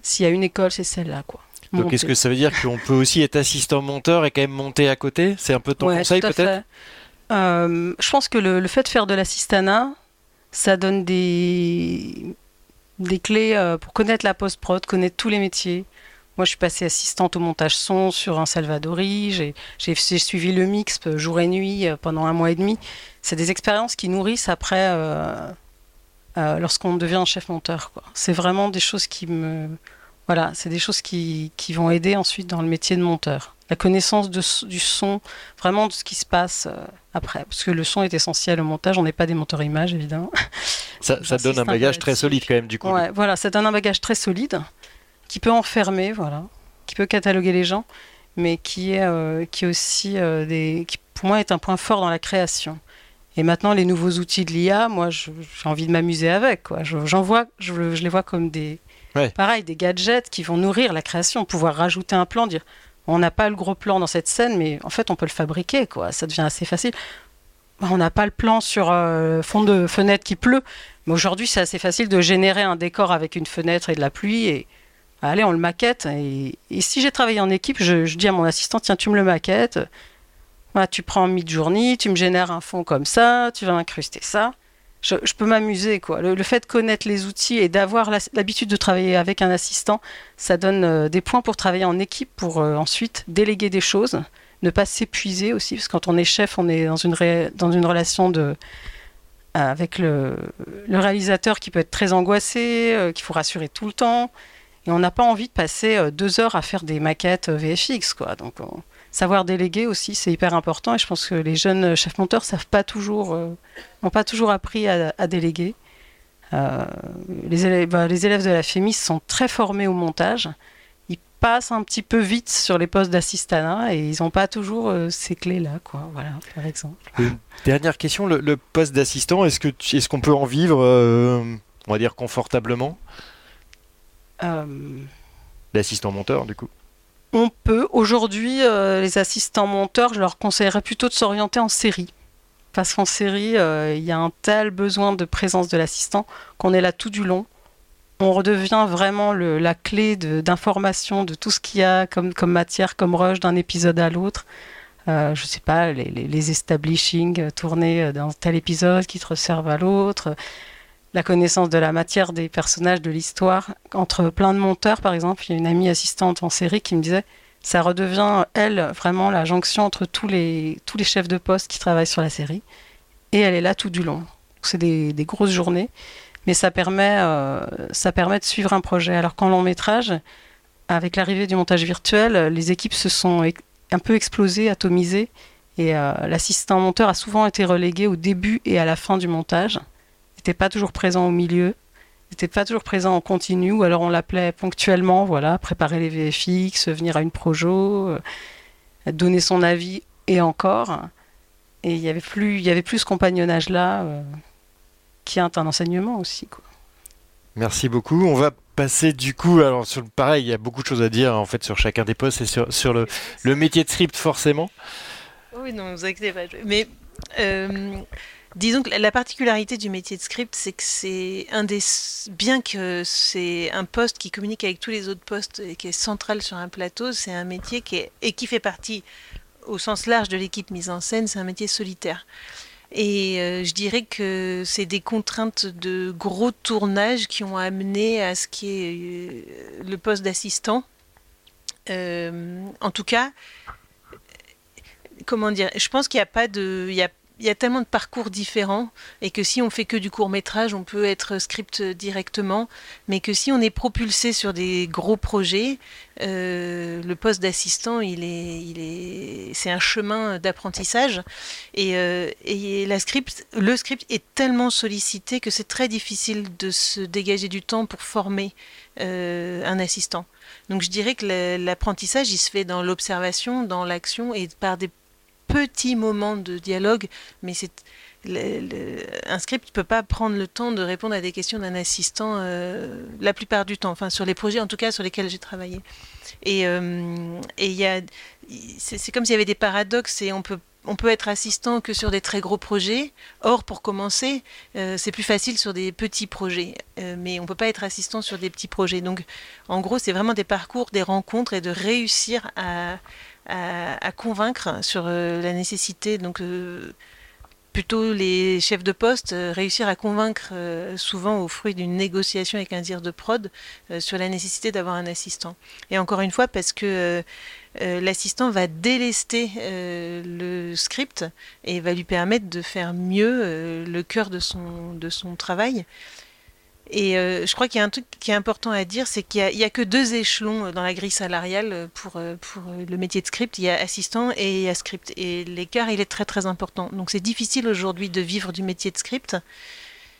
s'il y a une école, c'est celle-là quoi. Donc est-ce que ça veut dire qu'on peut aussi être assistant monteur et quand même monter à côté? C'est un peu ton Ouais, conseil peut-être? Euh, Je pense que le, le fait de faire de l'assistanat, ça donne des, des clés pour connaître la post-prod, connaître tous les métiers. Moi, je suis passée assistante au montage son sur un Salvadori. J'ai suivi le mix euh, jour et nuit euh, pendant un mois et demi. C'est des expériences qui nourrissent après euh, euh, lorsqu'on devient chef monteur. C'est vraiment des choses qui me. Voilà, c'est des choses qui, qui vont aider ensuite dans le métier de monteur. La connaissance de, du son, vraiment de ce qui se passe après. Parce que le son est essentiel au montage. On n'est pas des monteurs images, évidemment. Ça, [LAUGHS] donne un bagage très solide quand même du coup. Ouais, voilà, ça donne un bagage très solide qui peut enfermer, voilà, qui peut cataloguer les gens, mais qui est, euh, qui est aussi euh, des, qui pour moi est un point fort dans la création. Et maintenant, les nouveaux outils de l'IA, moi, j'ai envie de m'amuser avec. Quoi. Je, j'en vois, je, je les vois comme des, Ouais. pareil, des gadgets qui vont nourrir la création, pouvoir rajouter un plan, dire, on n'a pas le gros plan dans cette scène, mais en fait, on peut le fabriquer, quoi. Ça devient assez facile. On n'a pas le plan sur euh, fond de fenêtre qui pleut, mais aujourd'hui, c'est assez facile de générer un décor avec une fenêtre et de la pluie. Et allez, on le maquette. Et, si j'ai travaillé en équipe, je, dis à mon assistant tiens, tu me le maquettes. Voilà, tu prends mid-journée, tu me génères un fond comme ça, tu vas incruster ça. Je, peux m'amuser, quoi. Le, fait de connaître les outils et d'avoir l'habitude de travailler avec un assistant, ça donne euh, des points pour travailler en équipe, pour euh, ensuite déléguer des choses, ne pas s'épuiser aussi, parce que quand on est chef, on est dans une, dans une relation de, avec le, le réalisateur qui peut être très angoissé, euh, qu'il faut rassurer tout le temps. Et on n'a pas envie de passer euh, deux heures à faire des maquettes euh, VFX. Quoi. Donc, on- savoir déléguer aussi, c'est hyper important. Et je pense que les jeunes chefs monteurs euh, n'ont pas toujours appris à, déléguer. Euh, les, élèves, bah, les élèves de la FEMIS sont très formés au montage. Ils passent un petit peu vite sur les postes d'assistanat et ils n'ont pas toujours euh, ces clés-là, quoi. Voilà, par exemple. Dernière question, le, poste d'assistant, est-ce qu'on peut en vivre, euh, on va dire confortablement? Euh, L'assistant monteur du coup. On peut. Aujourd'hui, euh, les assistants monteurs, je leur conseillerais plutôt de s'orienter en série. Parce qu'en série, euh, il y a un tel besoin de présence de l'assistant qu'on est là tout du long. On redevient vraiment la clé d'information de, tout ce qu'il y a comme, matière, comme rush d'un épisode à l'autre. Euh, je sais pas, les, les, les establishing euh, tournés euh, dans tel épisode qui te resservent à l'autre. La connaissance de la matière des personnages, de l'histoire. Entre plein de monteurs, par exemple, il y a une amie assistante en série qui me disait ça redevient, elle, vraiment la jonction entre tous les, tous les chefs de poste qui travaillent sur la série. Et elle est là tout du long. C'est des, des grosses journées, mais ça permet, euh, ça permet de suivre un projet. Alors qu'en long métrage, avec l'arrivée du montage virtuel, les équipes se sont un peu explosées, atomisées, et euh, l'assistant monteur a souvent été relégué au début et à la fin du montage. Il n'était pas toujours présent au milieu, il n'était pas toujours présent en continu, ou alors on l'appelait ponctuellement, voilà, préparer les VFX, venir à une projo, euh, donner son avis et encore. Et il y avait plus, il y avait plus ce compagnonnage là, euh, qui est un enseignement aussi. Quoi. Merci beaucoup. On va passer du coup, alors sur le pareil, il y a beaucoup de choses à dire en fait sur chacun des postes et sur, sur le, le métier de script forcément. Oui, non, vous inquiétez pas. Mais euh, disons que la- la particularité du métier de script, c'est que c'est un des. Bien que c'est un poste qui communique avec tous les autres postes et qui est central sur un plateau, c'est un métier qui est. et qui fait partie, au sens large de l'équipe mise en scène, c'est un métier solitaire. Et euh, je dirais que c'est des contraintes de gros tournage qui ont amené à ce qui est euh, le poste d'assistant. Euh, en tout cas, comment dire Je pense qu'il n'y a pas de, il y a tellement de parcours différents et que si on fait que du court métrage, on peut être script directement, mais que si on est propulsé sur des gros projets, euh, le poste d'assistant, il est, il est, c'est un chemin d'apprentissage et, euh, et la script, le script est tellement sollicité que c'est très difficile de se dégager du temps pour former euh, un assistant. Donc je dirais que l'apprentissage, il se fait dans l'observation, dans l'action et par des petits moments de dialogue, mais c'est un script ne peut pas prendre le temps de répondre à des questions d'un assistant euh, la plupart du temps, enfin sur les projets en tout cas sur lesquels j'ai travaillé. Et euh, c'est comme s'il y avait des paradoxes et on peut on peut être assistant que sur des très gros projets. Or, pour commencer, euh, c'est plus facile sur des petits projets. mais on ne peut pas être assistant sur des petits projets. Donc, en gros, c'est vraiment des parcours, des rencontres et de réussir à, à, convaincre sur euh, la nécessité, donc euh, plutôt les chefs de poste, euh, réussir à convaincre souvent au fruit d'une négociation avec un dire de prod sur la nécessité d'avoir un assistant. Et encore une fois, parce que l'assistant va délester le script et va lui permettre de faire mieux le cœur de son, de son travail. Et euh, je crois qu'il y a un truc qui est important à dire, c'est qu'il n'y a, que deux échelons euh, dans la grille salariale euh, pour, pour le métier de script. Il y a assistant et il y a script. Et l'écart, il est très très important. Donc c'est difficile aujourd'hui de vivre du métier de script.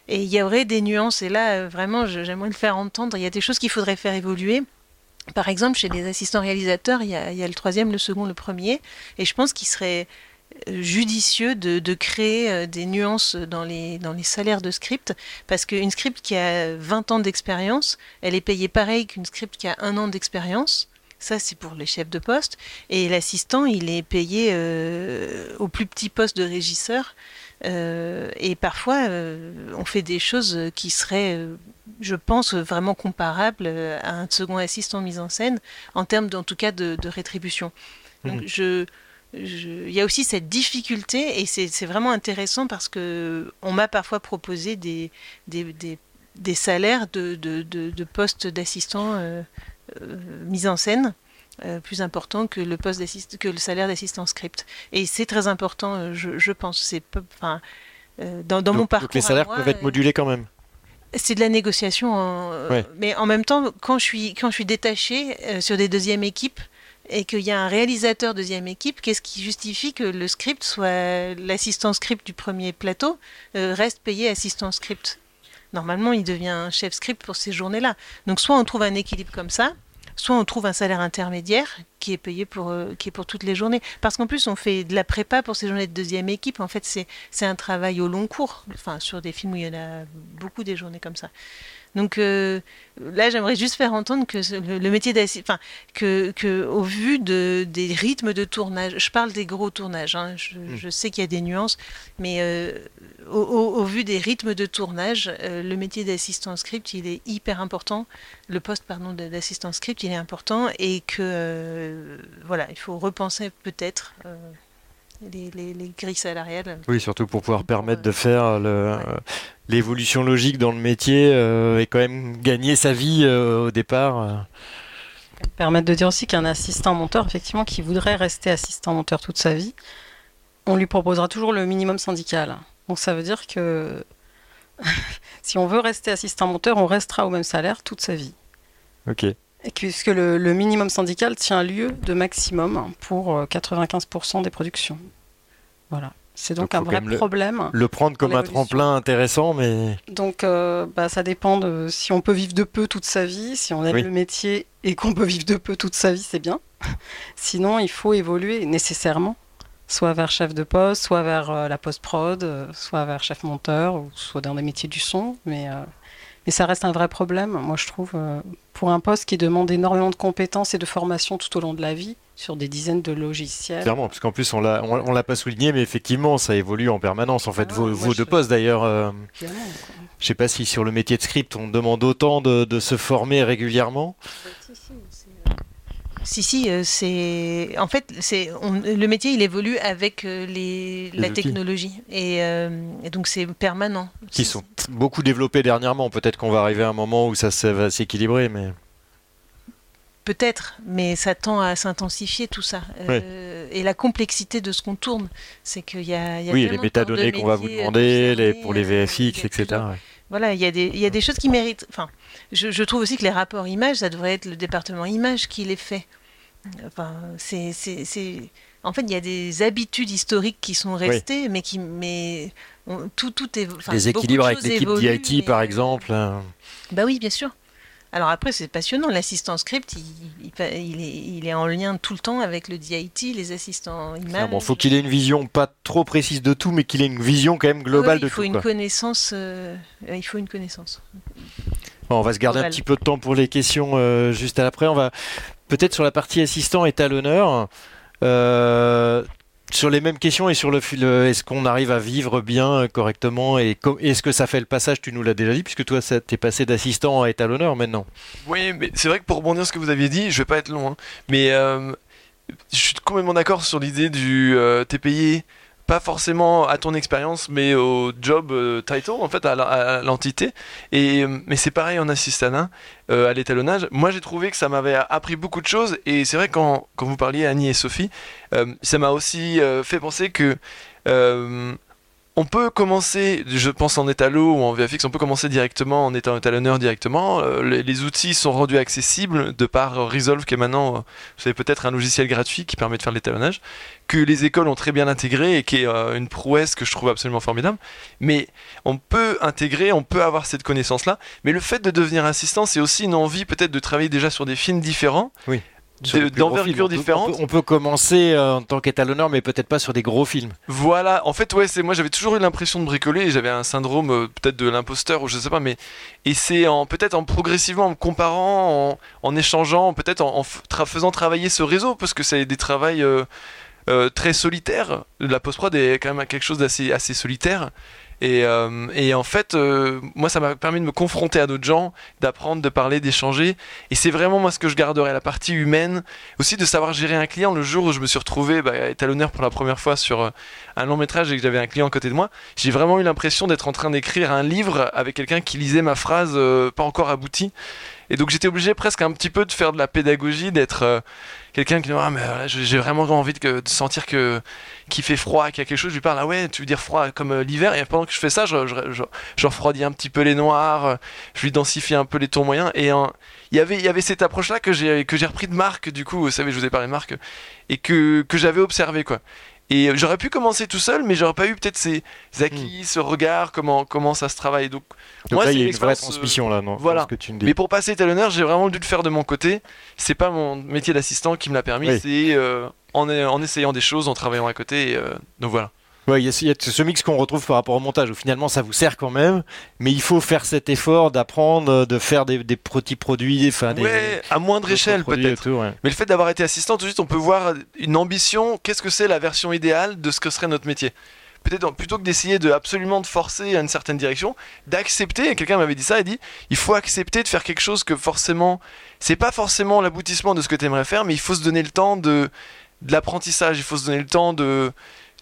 Et il y aurait des nuances. Et là, vraiment, j'aimerais le faire entendre. Il y a des choses qu'il faudrait faire évoluer. Par exemple, chez les assistants réalisateurs, il y, a, il y a le troisième, le second, le premier. Et je pense qu'il serait judicieux de, créer euh, des nuances dans les, dans les salaires de script, parce qu'une script qui a 20 ans d'expérience, elle est payée pareil qu'une script qui a un an d'expérience. Ça, c'est pour les chefs de poste. Et l'assistant, il est payé euh, au plus petit poste de régisseur. Euh, et parfois, on fait des choses qui seraient, je pense, vraiment comparables à un second assistant mise en scène, en termes, en tout cas, de, rétribution. Donc, mmh. je il y a aussi cette difficulté et c'est vraiment intéressant parce que on m'a parfois proposé des, des, des, salaires de, de, de, postes d'assistant euh, euh, mis en scène euh, plus importants que le poste que le salaire d'assistant script. Et c'est très important je, je pense. C'est enfin dans, dans mon parcours donc les salaires peuvent être modulés quand même. c'est de la négociation, mais en même temps, quand je suis, quand je suis détachée sur des deuxièmes équipes, et qu'il y a un réalisateur deuxième équipe, qu'est-ce qui justifie que le script soit l'assistant script du premier plateau euh, reste payé assistant script? Normalement, il devient chef script pour ces journées-là. Donc soit on trouve un équilibre comme ça, soit on trouve un salaire intermédiaire qui est payé pour, euh, qui est pour toutes les journées. Parce qu'en plus, on fait de la prépa pour ces journées de deuxième équipe. En fait, c'est un travail au long cours. Enfin, sur des films où il y en a beaucoup des journées comme ça. Donc euh, là, j'aimerais juste faire entendre que le, métier d'assistant, enfin, que, que, au vu de, des rythmes de tournage, je parle des gros tournages, hein, hmm. je, sais qu'il y a des nuances, mais euh, au, vu des rythmes de tournage, euh, le métier d'assistant script, il est hyper important. Le poste, pardon, d'assistant script, il est important et que voilà, il faut repenser peut-être les, grilles salariales. Oui, surtout pour pouvoir permettre de faire l'évolution logique dans le métier euh, et quand même gagner sa vie euh, au départ. Euh. Permettre de dire aussi qu'un assistant monteur, effectivement, qui voudrait rester assistant monteur toute sa vie, on lui proposera toujours le minimum syndical. Donc ça veut dire que [LAUGHS] si on veut rester assistant monteur, on restera au même salaire toute sa vie. Ok puisque le, minimum syndical tient lieu de maximum pour 95% euh, des productions. Voilà. C'est donc, un vrai problème. Le, prendre comme un tremplin intéressant, mais. Donc, euh, bah, ça dépend de si on peut vivre de peu toute sa vie. Si on aime le métier et qu'on peut vivre de peu toute sa vie, c'est bien. [LAUGHS] Sinon, il faut évoluer nécessairement, soit vers chef de poste, soit vers euh, la post-prod, soit vers chef monteur, ou soit dans des métiers du son. Mais mais ça reste un vrai problème, moi je trouve, euh, pour un poste qui demande énormément de compétences et de formation tout au long de la vie sur des dizaines de logiciels. Clairement, parce qu'en plus on l'a, on, l'a pas souligné, mais effectivement ça évolue en permanence. En fait, ah vos, deux postes d'ailleurs. Euh, je je sais pas si sur le métier de script on demande autant de, de se former régulièrement. Si, si, euh, c'est. En fait, c'est le métier, il évolue avec euh, les... la technologie. Euh, et, donc, c'est permanent. Qui sont beaucoup développés dernièrement. Peut-être qu'on va arriver à un moment où ça, va s'équilibrer, mais. Peut-être, mais ça tend à s'intensifier tout ça. Euh, et la complexité de ce qu'on tourne, c'est qu'il y a, il y a Oui, les métadonnées qu'on va vous demander, les, pour les VFX, etc. Voilà, il y, a des, il y a des choses qui méritent. Enfin, je, je trouve aussi que les rapports images, ça devrait être le département images qui les fait. Enfin, c'est, En fait, il y a des habitudes historiques qui sont restées, mais qui, mais on- tout, tout est. enfin, Des de équilibres avec l'équipe d'IT, par mais- exemple. hein. Bah oui, bien sûr. Alors après, c'est passionnant. L'assistant script, il, il, pa- il est, il est en lien tout le temps avec le DIT, les assistants images. Bon, faut qu'il ait une vision pas trop précise de tout, mais qu'il ait une vision quand même globale il de faut tout. une quoi. connaissance. euh, il faut une connaissance. Bon, on va se garder un petit peu de temps pour les questions euh, juste après. On va peut-être sur la partie assistant étalonneur. Euh, sur les mêmes questions et sur le, fil- le- est-ce qu'on arrive à vivre bien euh, correctement et est-ce que ça fait le passage Tu nous l'as déjà dit puisque toi t'es passé d'assistant à étalonneur maintenant. Oui, mais c'est vrai que pour rebondir sur ce que vous aviez dit, je vais pas être long, hein, mais euh, je suis complètement d'accord sur l'idée du euh, t'es payé pas forcément à ton expérience, mais au job euh, title, en fait, à l'entité. Et mais c'est pareil en assistana, euh, à l'étalonnage. Moi, j'ai trouvé que ça m'avait appris beaucoup de choses. Et c'est vrai quand quand vous parliez Annie et Sophie, euh, ça m'a aussi fait penser que on peut commencer, je pense en étalo ou en VFX, on peut commencer directement en étant étalonneur directement. Euh, les, les outils sont rendus accessibles de par euh, Resolve, qui est maintenant, euh, vous savez, peut-être un logiciel gratuit qui permet de faire l'étalonnage, que les écoles ont très bien intégré et qui est euh, une prouesse que je trouve absolument formidable. Mais on peut intégrer, on peut avoir cette connaissance-là. Mais le fait de devenir assistant, c'est aussi une envie peut-être de travailler déjà sur des films différents, Sur d'envergure films. On peut- différente. On peut, on peut commencer euh, en tant qu'étalonneur, mais peut-être pas sur des gros films. Voilà, en fait, ouais, c'est moi j'avais toujours eu l'impression de bricoler j'avais un syndrome euh, peut-être de l'imposteur ou je sais pas, mais et c'est en peut-être en progressivement, en me comparant, en, en échangeant, peut-être en, en f- tra- faisant travailler ce réseau parce que c'est des travails euh, très solitaires. La post-prod est quand même quelque chose d'assez assez solitaire. Et, euh, et en fait, euh, moi, ça m'a permis de me confronter à d'autres gens, d'apprendre, de parler, d'échanger. Et c'est vraiment moi ce que je garderai, la partie humaine, aussi de savoir gérer un client. Le jour où je me suis retrouvé bah, étalonneur pour la première fois sur euh, un long métrage et que j'avais un client à côté de moi, j'ai vraiment eu l'impression d'être en train d'écrire un livre avec quelqu'un qui lisait ma phrase pas encore aboutie. Et donc j'étais obligé presque un petit peu de faire de la pédagogie, d'être euh, quelqu'un qui dit ah mais euh, j'ai vraiment envie de, sentir que qu'il fait froid, qu'il y a quelque chose. Je lui parle ah ouais tu veux dire froid comme euh, l'hiver? Et pendant que je fais ça, je, refroidis un petit peu les noirs, je lui densifie un peu les tons moyens et il y avait cette approche là que j'ai que j'ai repris de Marc du coup vous savez je vous ai parlé de Marc et que que j'avais observé quoi. Et euh, j'aurais pu commencer tout seul, mais j'aurais pas eu peut-être ces acquis, ce regard, comment, comment ça se travaille. Donc, Donc Moi, là, c'est il y a une vraie transmission là, non, voilà. que tu me dis. mais pour passer étalonneur, j'ai vraiment dû le faire de mon côté. C'est pas mon métier d'assistant qui me l'a permis, Oui. c'est euh, en, en essayant des choses, en travaillant à côté. et, euh, donc voilà. Ouais, il y, a ce- il y a ce mix qu'on retrouve par rapport au montage où finalement ça vous sert quand même, mais il faut faire cet effort d'apprendre, de faire des, des petits produits, enfin des ouais, à moindre échelle peut-être. ouais. Mais le fait d'avoir été assistant, tout de suite, on peut voir une ambition. Qu'est-ce que c'est la version idéale de ce que serait notre métier? Peut-être plutôt que d'essayer de absolument de forcer à une certaine direction, d'accepter. et Quelqu'un m'avait dit ça, il dit il faut accepter de faire quelque chose que forcément, c'est pas forcément l'aboutissement de ce que tu aimerais faire, mais il faut se donner le temps de, de l'apprentissage. Il faut se donner le temps de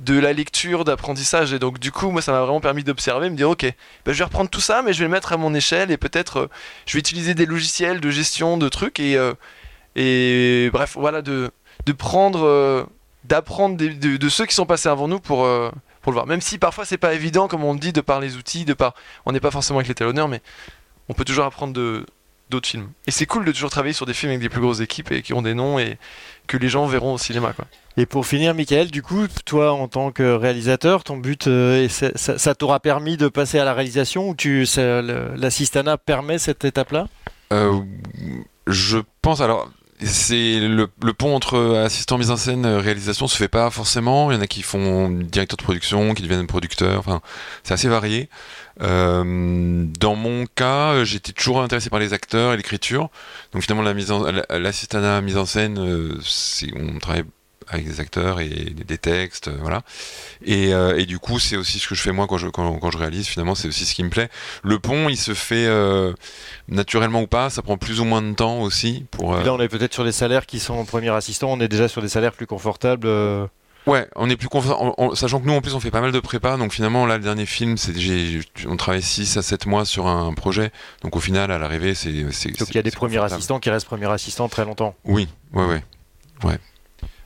de la lecture, d'apprentissage. Et donc, du coup, moi, ça m'a vraiment permis d'observer, me dire, ok, ben, je vais reprendre tout ça, mais je vais le mettre à mon échelle et peut-être euh, je vais utiliser des logiciels de gestion de trucs et, euh, bref, voilà, de, prendre, euh, d'apprendre de, ceux qui sont passés avant nous pour, le voir. Même si parfois c'est pas évident, comme on le dit, de par les outils, de par, on n'est pas forcément avec les talonneurs, mais on peut toujours apprendre de d'autres films. Et c'est cool de toujours travailler sur des films avec des plus grosses équipes et qui ont des noms et que les gens verront au cinéma, quoi. Et pour finir, Michael, du coup, toi en tant que réalisateur, ton but, euh, ça, t'aura permis de passer à la réalisation ou tu, l'assistana permet cette étape-là? Euh, je pense alors. C'est le, pont entre assistant mise en scène et réalisation se fait pas forcément. Il y en a qui font directeur de production, qui deviennent producteurs. Enfin, c'est assez varié. Euh, dans mon cas, j'étais toujours intéressé par les acteurs et l'écriture. Donc finalement, la mise en, la- l'assistanat mise en scène, euh, on travaille avec des acteurs et des textes, euh, voilà. Et, euh, et du coup, c'est aussi ce que je fais moi quand je, quand, quand je réalise. Finalement, c'est aussi ce qui me plaît. Le pont, il se fait euh, naturellement ou pas. Ça prend plus ou moins de temps aussi pour. euh, Là, on est peut-être sur des salaires qui sont en premier assistant, on est déjà sur des salaires plus confortables. Ouais, on est plus confiant, sachant que nous en plus on fait pas mal de prépa, donc finalement là le dernier film, c'est on travaille 6 à 7 mois sur un projet, donc au final à l'arrivée c'est... Donc il y a des premiers assistants qui restent premiers assistants très longtemps. Oui, ouais, ouais. ouais.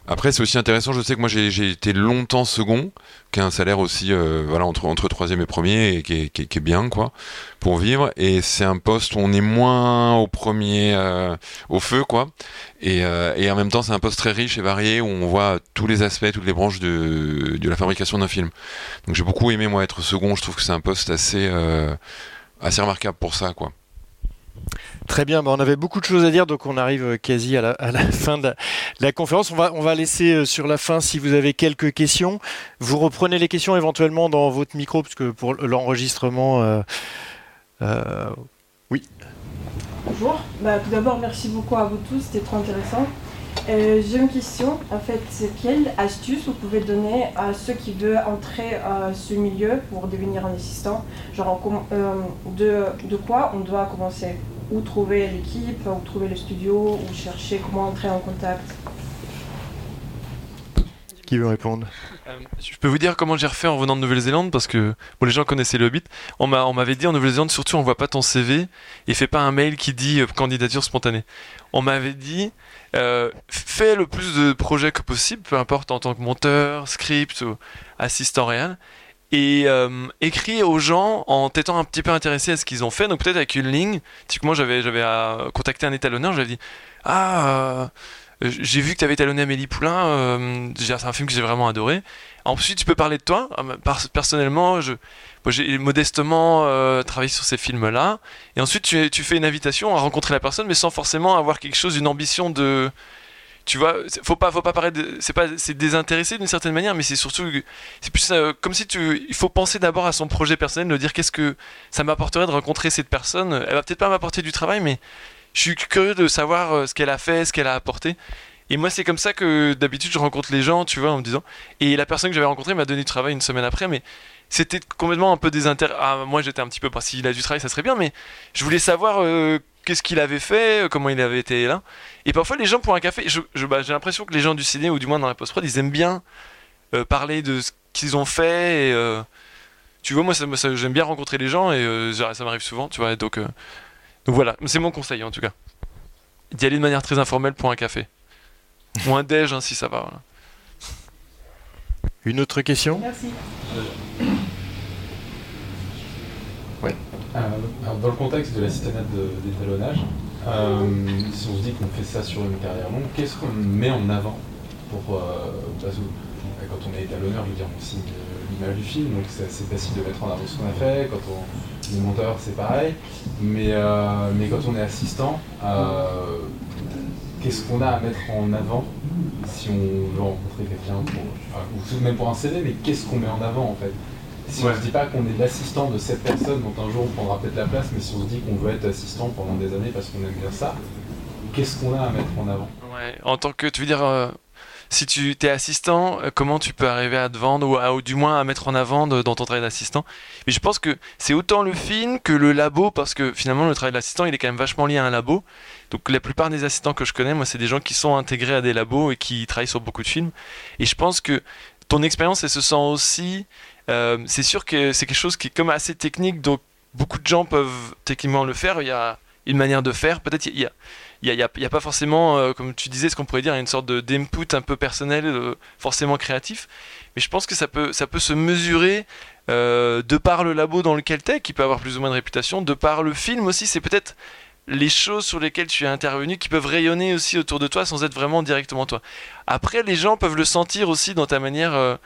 Après, c'est aussi intéressant. Je sais que moi, j'ai été longtemps second, qui a un salaire aussi, euh, voilà, entre, entre troisième et premier, et qui est, qui, est, bien, quoi, pour vivre. Et c'est un poste où on est moins au premier, euh, au feu, quoi. Et, euh, et en même temps, c'est un poste très riche et varié où on voit tous les aspects, toutes les branches de, de la fabrication d'un film. Donc, j'ai beaucoup aimé, moi, être second. Je trouve que c'est un poste assez, assez remarquable pour ça, quoi. Très bien, bah, on avait beaucoup de choses à dire, donc on arrive euh, quasi à la, [LAUGHS] fin de la, conférence. On va, on va laisser euh, sur la fin, si vous avez quelques questions, vous reprenez les questions éventuellement dans votre micro, parce que pour l'enregistrement... Euh, oui. Bonjour, bah, tout d'abord merci beaucoup à vous tous, c'était trop intéressant. J'ai une question, en fait, quelle astuce vous pouvez donner à ceux qui veulent entrer à ce milieu pour devenir un assistant? Genre, de, de quoi on doit commencer? Où trouver l'équipe, où trouver le studio, où chercher comment entrer en contact. Qui veut répondre? Euh, Je peux vous dire comment j'ai refait en venant de Nouvelle-Zélande parce que bon, les gens connaissaient le Hobbit. On m'avait dit en Nouvelle-Zélande surtout on voit pas ton CV et fais pas un mail qui dit euh, candidature spontanée. On m'avait dit euh, fais le plus de projets que possible, peu importe en tant que monteur, script ou assistant réel et euh, écrit aux gens en t'étant un petit peu intéressé à ce qu'ils ont fait. Donc peut-être avec une ligne. Typiquement, j'avais j'avais euh, contacté un étalonneur, j'avais dit ah euh, j'ai vu que tu avais étalonné Amélie Poulain. c'est un film que j'ai vraiment adoré. Ensuite, tu peux parler de toi. Personnellement, je j'ai modestement travaillé sur ces films-là. Et ensuite, tu fais une invitation à rencontrer la personne, mais sans forcément avoir quelque chose, une ambition de tu vois faut pas faut pas paraître c'est pas c'est désintéressé d'une certaine manière mais c'est surtout c'est plus euh, comme si tu il faut penser d'abord à son projet personnel de dire qu'est-ce que ça m'apporterait de rencontrer cette personne. Elle va peut-être pas m'apporter du travail mais je suis curieux de savoir euh, ce qu'elle a fait ce qu'elle a apporté. Et moi c'est comme ça que d'habitude je rencontre les gens tu vois en me disant et la personne que j'avais rencontrée m'a donné du travail une semaine après mais c'était complètement un peu désintéressé ah, moi j'étais un petit peu pas s'il a du travail ça serait bien mais je voulais savoir euh, qu'est-ce qu'il avait fait, euh, comment il avait été là. Et parfois, les gens pour un café, bah, j'ai l'impression que les gens du ciné, ou du moins dans la post-prod, ils aiment bien euh, parler de ce qu'ils ont fait. Et, euh, tu vois, moi, ça, j'aime bien rencontrer les gens et ça m'arrive souvent, tu vois. Donc, donc voilà, c'est mon conseil en tout cas. D'y aller de manière très informelle pour un café. [LAUGHS] Ou un déj, hein, si ça va. Une autre question? Merci. Euh, dans le contexte de l'assistanat d'étalonnage, euh, si on se dit qu'on fait ça sur une carrière longue, qu'est-ce qu'on met en avant pour euh, quand on est étalonneur, je veux dire, on signe l'image du film, donc c'est assez facile de mettre en avant ce qu'on a fait. Quand on est monteur, c'est pareil. Mais, mais quand on est assistant, qu'est-ce qu'on a à mettre en avant si on veut rencontrer quelqu'un, ou même pour un CV, mais qu'est-ce qu'on met en avant en fait? Si on ne se dit pas qu'on est l'assistant de cette personne, dont un jour on prendra peut-être la place, mais si on se dit qu'on veut être assistant pendant des années parce qu'on aime bien ça, qu'est-ce qu'on a à mettre en avant? Ouais, en tant que, tu veux dire, euh, si tu es assistant, euh, comment tu peux arriver à te vendre ou, du moins à mettre en avant dans ton travail d'assistant? Mais je pense que c'est autant le film que le labo, parce que finalement le travail d'assistant il est quand même vachement lié à un labo. Donc la plupart des assistants que je connais, moi, c'est des gens qui sont intégrés à des labos et qui travaillent sur beaucoup de films. Et je pense que ton expérience, elle se sent aussi euh, c'est sûr que c'est quelque chose qui est comme assez technique, donc beaucoup de gens peuvent techniquement le faire. Il y a une manière de faire. Peut-être il y a, il y, a, a, pas forcément, euh, comme tu disais, ce qu'on pourrait dire, une sorte d'input un peu personnel, euh, forcément créatif. Mais je pense que ça peut, ça peut se mesurer de par le labo dans lequel tu es, qui peut avoir plus ou moins de réputation, de par le film aussi. C'est peut-être les choses sur lesquelles tu es intervenu qui peuvent rayonner aussi autour de toi sans être vraiment directement toi. Après, les gens peuvent le sentir aussi dans ta manière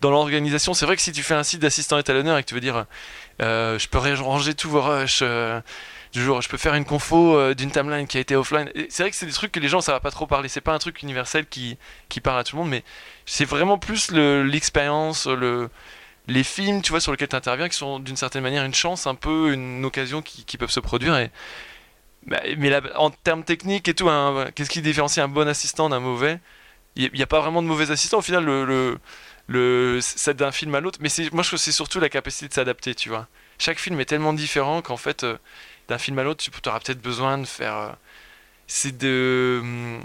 dans l'organisation. C'est vrai que si tu fais un site d'assistant étalonneur et que tu veux dire euh, je peux ranger tous vos rushs euh, du jour, je peux faire une confo euh, d'une timeline qui a été offline. C'est vrai que c'est des trucs que les gens ça va pas trop parler. C'est pas un truc universel qui, qui parle à tout le monde, mais c'est vraiment plus l'expérience, le, les films, tu vois, sur lesquels tu interviens, qui sont d'une certaine manière une chance, un peu une occasion qui, peuvent se produire. Bah, mais en termes techniques et tout, qu'est-ce qui différencie un bon assistant d'un mauvais? Il n'y a, pas vraiment de mauvais assistant. Au final, le c'est d'un film à l'autre mais c'est moi je trouve c'est surtout la capacité de s'adapter tu vois chaque film est tellement différent qu'en fait euh, d'un film à l'autre tu auras peut-être besoin de faire euh, c'est de.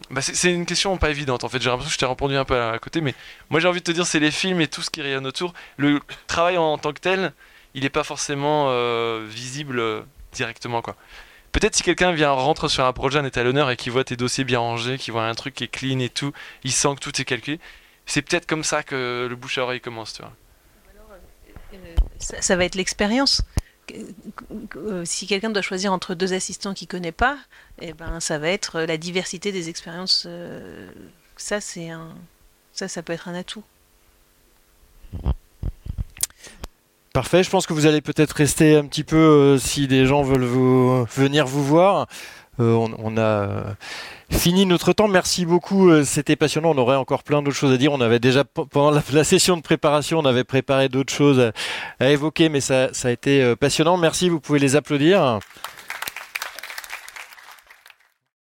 Bah, c'est une question pas évidente en fait. J'ai l'impression que je t'ai répondu un peu à côté, mais moi j'ai envie de te dire, c'est les films et tout ce qui rayonne autour. Le travail en, tant que tel, il n'est pas forcément euh, visible directement quoi. Peut-être si quelqu'un vient rentre sur un projet, un étalonneur et qui voit tes dossiers bien rangés, qui voit un truc qui est clean et tout, il sent que tout est calculé. C'est peut-être comme ça que le bouche à oreille commence, tu vois. Ça, ça va être l'expérience. Euh, si quelqu'un doit choisir entre deux assistants qu'il connaît pas, eh ben ça va être la diversité des expériences. Euh, ça c'est un, ça ça peut être un atout. Parfait, je pense que vous allez peut-être rester un petit peu euh, si des gens veulent vous, venir vous voir. Euh, on, on, a euh, fini notre temps. Merci beaucoup, euh, c'était passionnant. On aurait encore plein d'autres choses à dire. On avait déjà pendant la, session de préparation, on avait préparé d'autres choses à, évoquer, mais ça, ça a été passionnant. Merci, vous pouvez les applaudir.